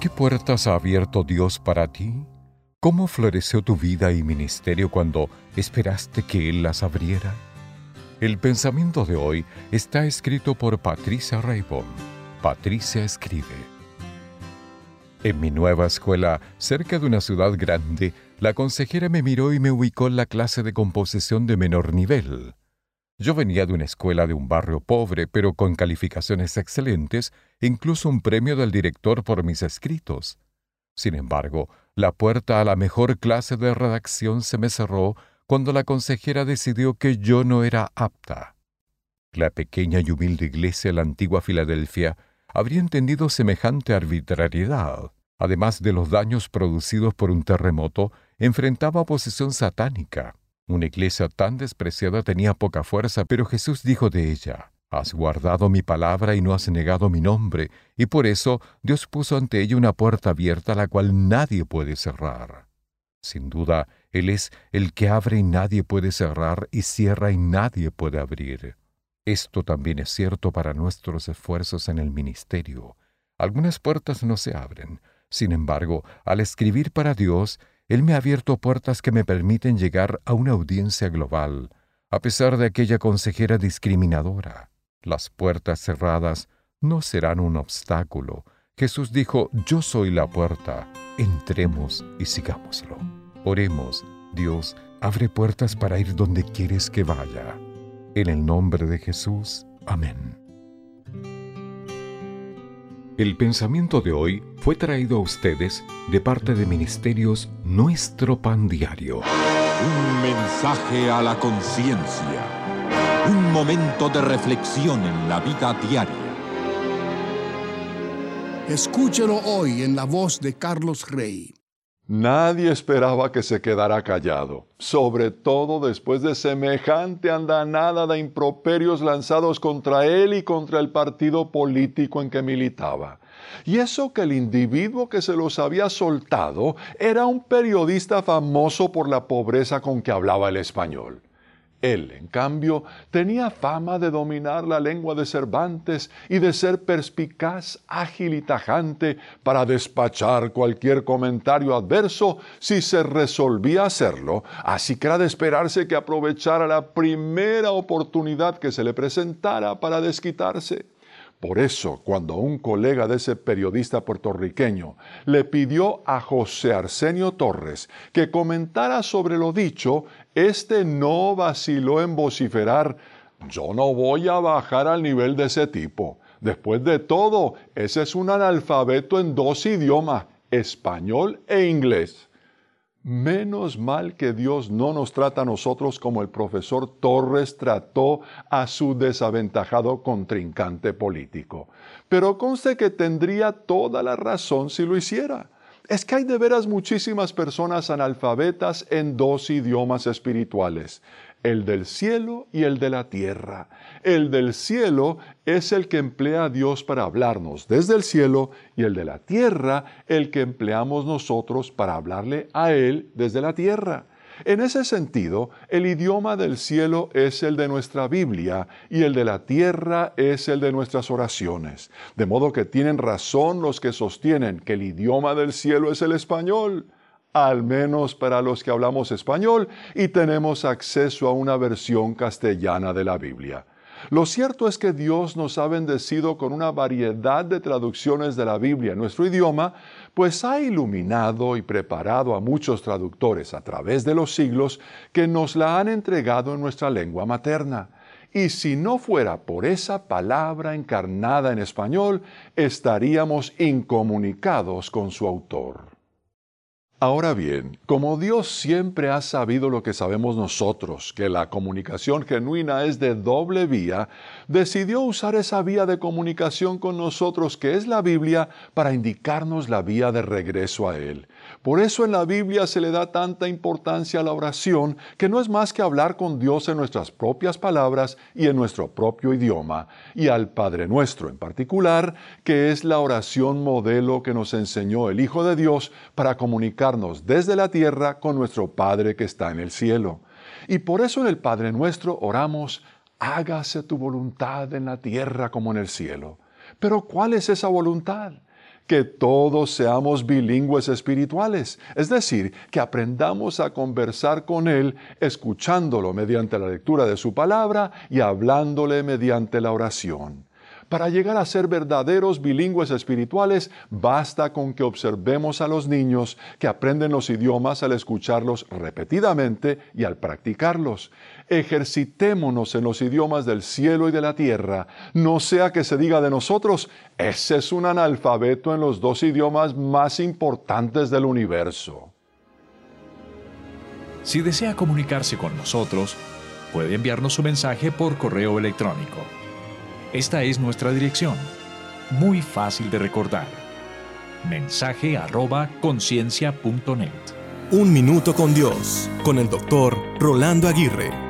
S30: ¿Qué puertas ha abierto Dios para ti? ¿Cómo floreció tu vida y ministerio cuando esperaste que Él las abriera? El pensamiento de hoy está escrito por Patricia Raybon. Patricia escribe. En mi nueva escuela, cerca de una ciudad grande, la consejera me miró y me ubicó en la clase de composición de menor nivel. Yo venía de una escuela de un barrio pobre, pero con calificaciones excelentes, e incluso un premio del director por mis escritos. Sin embargo, la puerta a la mejor clase de redacción se me cerró cuando la consejera decidió que yo no era apta. La pequeña y humilde iglesia de la antigua Filadelfia habría entendido semejante arbitrariedad. Además de los daños producidos por un terremoto, enfrentaba oposición satánica. Una iglesia tan despreciada tenía poca fuerza, pero Jesús dijo de ella, Has guardado mi palabra y no has negado mi nombre, y por eso Dios puso ante ella una puerta abierta la cual nadie puede cerrar. Sin duda, Él es el que abre y nadie puede cerrar, y cierra y nadie puede abrir. Esto también es cierto para nuestros esfuerzos en el ministerio. Algunas puertas no se abren. Sin embargo, al escribir para Dios, Él me ha abierto puertas que me permiten llegar a una audiencia global, a pesar de aquella consejera discriminadora. Las puertas cerradas no serán un obstáculo. Jesús dijo, Yo soy la puerta. Entremos y sigámoslo. Oremos, Dios, abre puertas para ir donde quieres que vaya. En el nombre de Jesús. Amén. El pensamiento de hoy fue traído a ustedes de parte de Ministerios Nuestro Pan Diario.
S31: Un mensaje a la conciencia. Un momento de reflexión en la vida diaria.
S32: Escúchelo hoy en la voz de Carlos Rey.
S33: Nadie esperaba que se quedara callado, sobre todo después de semejante andanada de improperios lanzados contra él y contra el partido político en que militaba. Y eso que el individuo que se los había soltado era un periodista famoso por la pobreza con que hablaba el español. Él, en cambio, tenía fama de dominar la lengua de Cervantes y de ser perspicaz, ágil y tajante para despachar cualquier comentario adverso si se resolvía hacerlo, así que era de esperarse que aprovechara la primera oportunidad que se le presentara para desquitarse. Por eso, cuando un colega de ese periodista puertorriqueño le pidió a José Arsenio Torres que comentara sobre lo dicho, este no vaciló en vociferar, yo no voy a bajar al nivel de ese tipo. Después de todo, ese es un analfabeto en dos idiomas, español e inglés. Menos mal que Dios no nos trata a nosotros como el profesor Torres trató a su desaventajado contrincante político. Pero conste que tendría toda la razón si lo hiciera. Es que hay de veras muchísimas personas analfabetas en dos idiomas espirituales, el del cielo y el de la tierra. El del cielo es el que emplea a Dios para hablarnos desde el cielo y el de la tierra el que empleamos nosotros para hablarle a Él desde la tierra. En ese sentido, el idioma del cielo es el de nuestra Biblia y el de la tierra es el de nuestras oraciones. De modo que tienen razón los que sostienen que el idioma del cielo es el español al menos para los que hablamos español y tenemos acceso a una versión castellana de la Biblia. Lo cierto es que Dios nos ha bendecido con una variedad de traducciones de la Biblia en nuestro idioma, pues ha iluminado y preparado a muchos traductores a través de los siglos que nos la han entregado en nuestra lengua materna. Y si no fuera por esa palabra encarnada en español, estaríamos incomunicados con su autor. Ahora bien, como Dios siempre ha sabido lo que sabemos nosotros, que la comunicación genuina es de doble vía, decidió usar esa vía de comunicación con nosotros, que es la Biblia, para indicarnos la vía de regreso a Él. Por eso en la Biblia se le da tanta importancia a la oración, que no es más que hablar con Dios en nuestras propias palabras y en nuestro propio idioma, y al Padre nuestro en particular, que es la oración modelo que nos enseñó el Hijo de Dios para comunicarnos desde la tierra con nuestro Padre que está en el cielo. Y por eso en el Padre nuestro oramos, hágase tu voluntad en la tierra como en el cielo. Pero ¿cuál es esa voluntad? Que todos seamos bilingües espirituales, es decir, que aprendamos a conversar con Él escuchándolo mediante la lectura de su palabra y hablándole mediante la oración. Para llegar a ser verdaderos bilingües espirituales, basta con que observemos a los niños que aprenden los idiomas al escucharlos repetidamente y al practicarlos. Ejercitémonos en los idiomas del cielo y de la tierra, no sea que se diga de nosotros, ese es un analfabeto en los dos idiomas más importantes del universo.
S34: Si desea comunicarse con nosotros, puede enviarnos su mensaje por correo electrónico. Esta es nuestra dirección, muy fácil de recordar. Mensaje arroba conciencia.net.
S35: Un minuto con Dios, con el doctor Rolando Aguirre.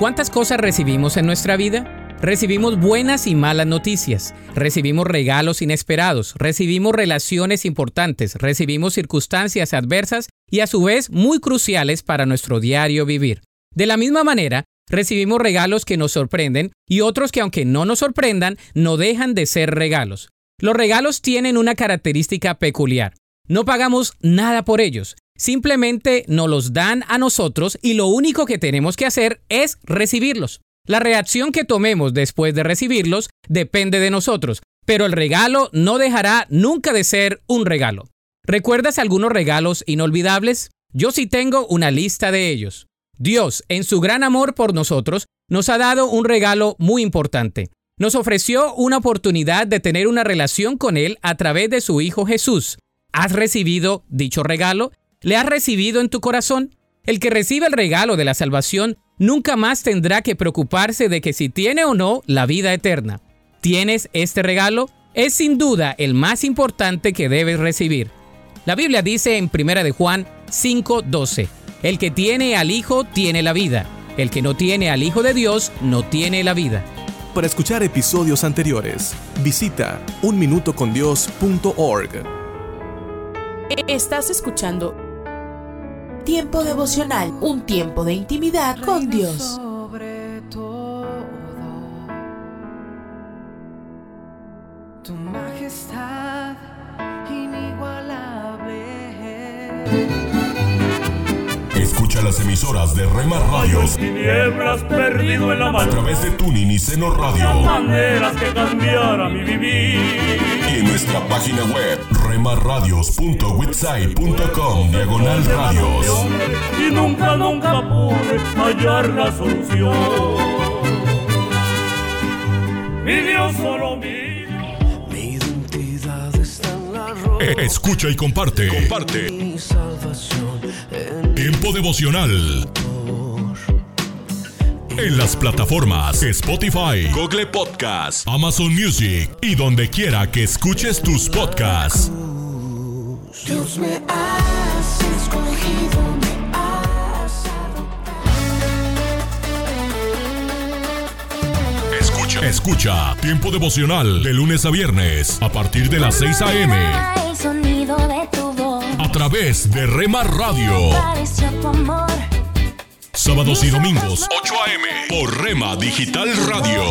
S36: ¿Cuántas cosas recibimos en nuestra vida? Recibimos buenas y malas noticias, recibimos regalos inesperados, recibimos relaciones importantes, recibimos circunstancias adversas y a su vez muy cruciales para nuestro diario vivir. De la misma manera, recibimos regalos que nos sorprenden y otros que aunque no nos sorprendan, no dejan de ser regalos. Los regalos tienen una característica peculiar. No pagamos nada por ellos, simplemente nos los dan a nosotros y lo único que tenemos que hacer es recibirlos. La reacción que tomemos después de recibirlos depende de nosotros, pero el regalo no dejará nunca de ser un regalo. ¿Recuerdas algunos regalos inolvidables? Yo sí tengo una lista de ellos. Dios, en su gran amor por nosotros, nos ha dado un regalo muy importante. Nos ofreció una oportunidad de tener una relación con Él a través de su Hijo Jesús. ¿Has recibido dicho regalo? ¿Le has recibido en tu corazón? El que recibe el regalo de la salvación nunca más tendrá que preocuparse de que si tiene o no la vida eterna. ¿Tienes este regalo? Es sin duda el más importante que debes recibir. La Biblia dice en 1 de Juan 5:12, el que tiene al Hijo tiene la vida, el que no tiene al Hijo de Dios no tiene la vida.
S35: Para escuchar episodios anteriores, visita unminutocondios.org.
S1: Estás escuchando Tiempo devocional, un tiempo de intimidad con Dios.
S12: Sobre todo, tu majestad inigualable.
S2: Escucha las emisoras de Rema Radios
S37: tinieblas perdido en la
S2: a
S37: mano.
S2: través de Tuning y Seno Radio
S37: Maneras que cambiara mi vivir.
S2: y en nuestra página web remarradios.witsai.com diagonal radios.
S37: Y nunca, nunca pude hallar la solución. Mi Dios solo mío.
S12: Mi identidad está en la roca.
S2: Eh, Escucha y comparte. Comparte.
S12: Mi salvación en
S2: Tiempo devocional. En las plataformas Spotify, Google Podcast, Amazon Music y donde quiera que escuches tus podcasts.
S12: Dios me has escogido, me has
S2: Escucha. Escucha Tiempo devocional de lunes a viernes a partir de las 6 a.m.
S38: Tu
S2: a través de Rema Radio. Sábados y domingos 8 a.m. por Rema Digital Radio.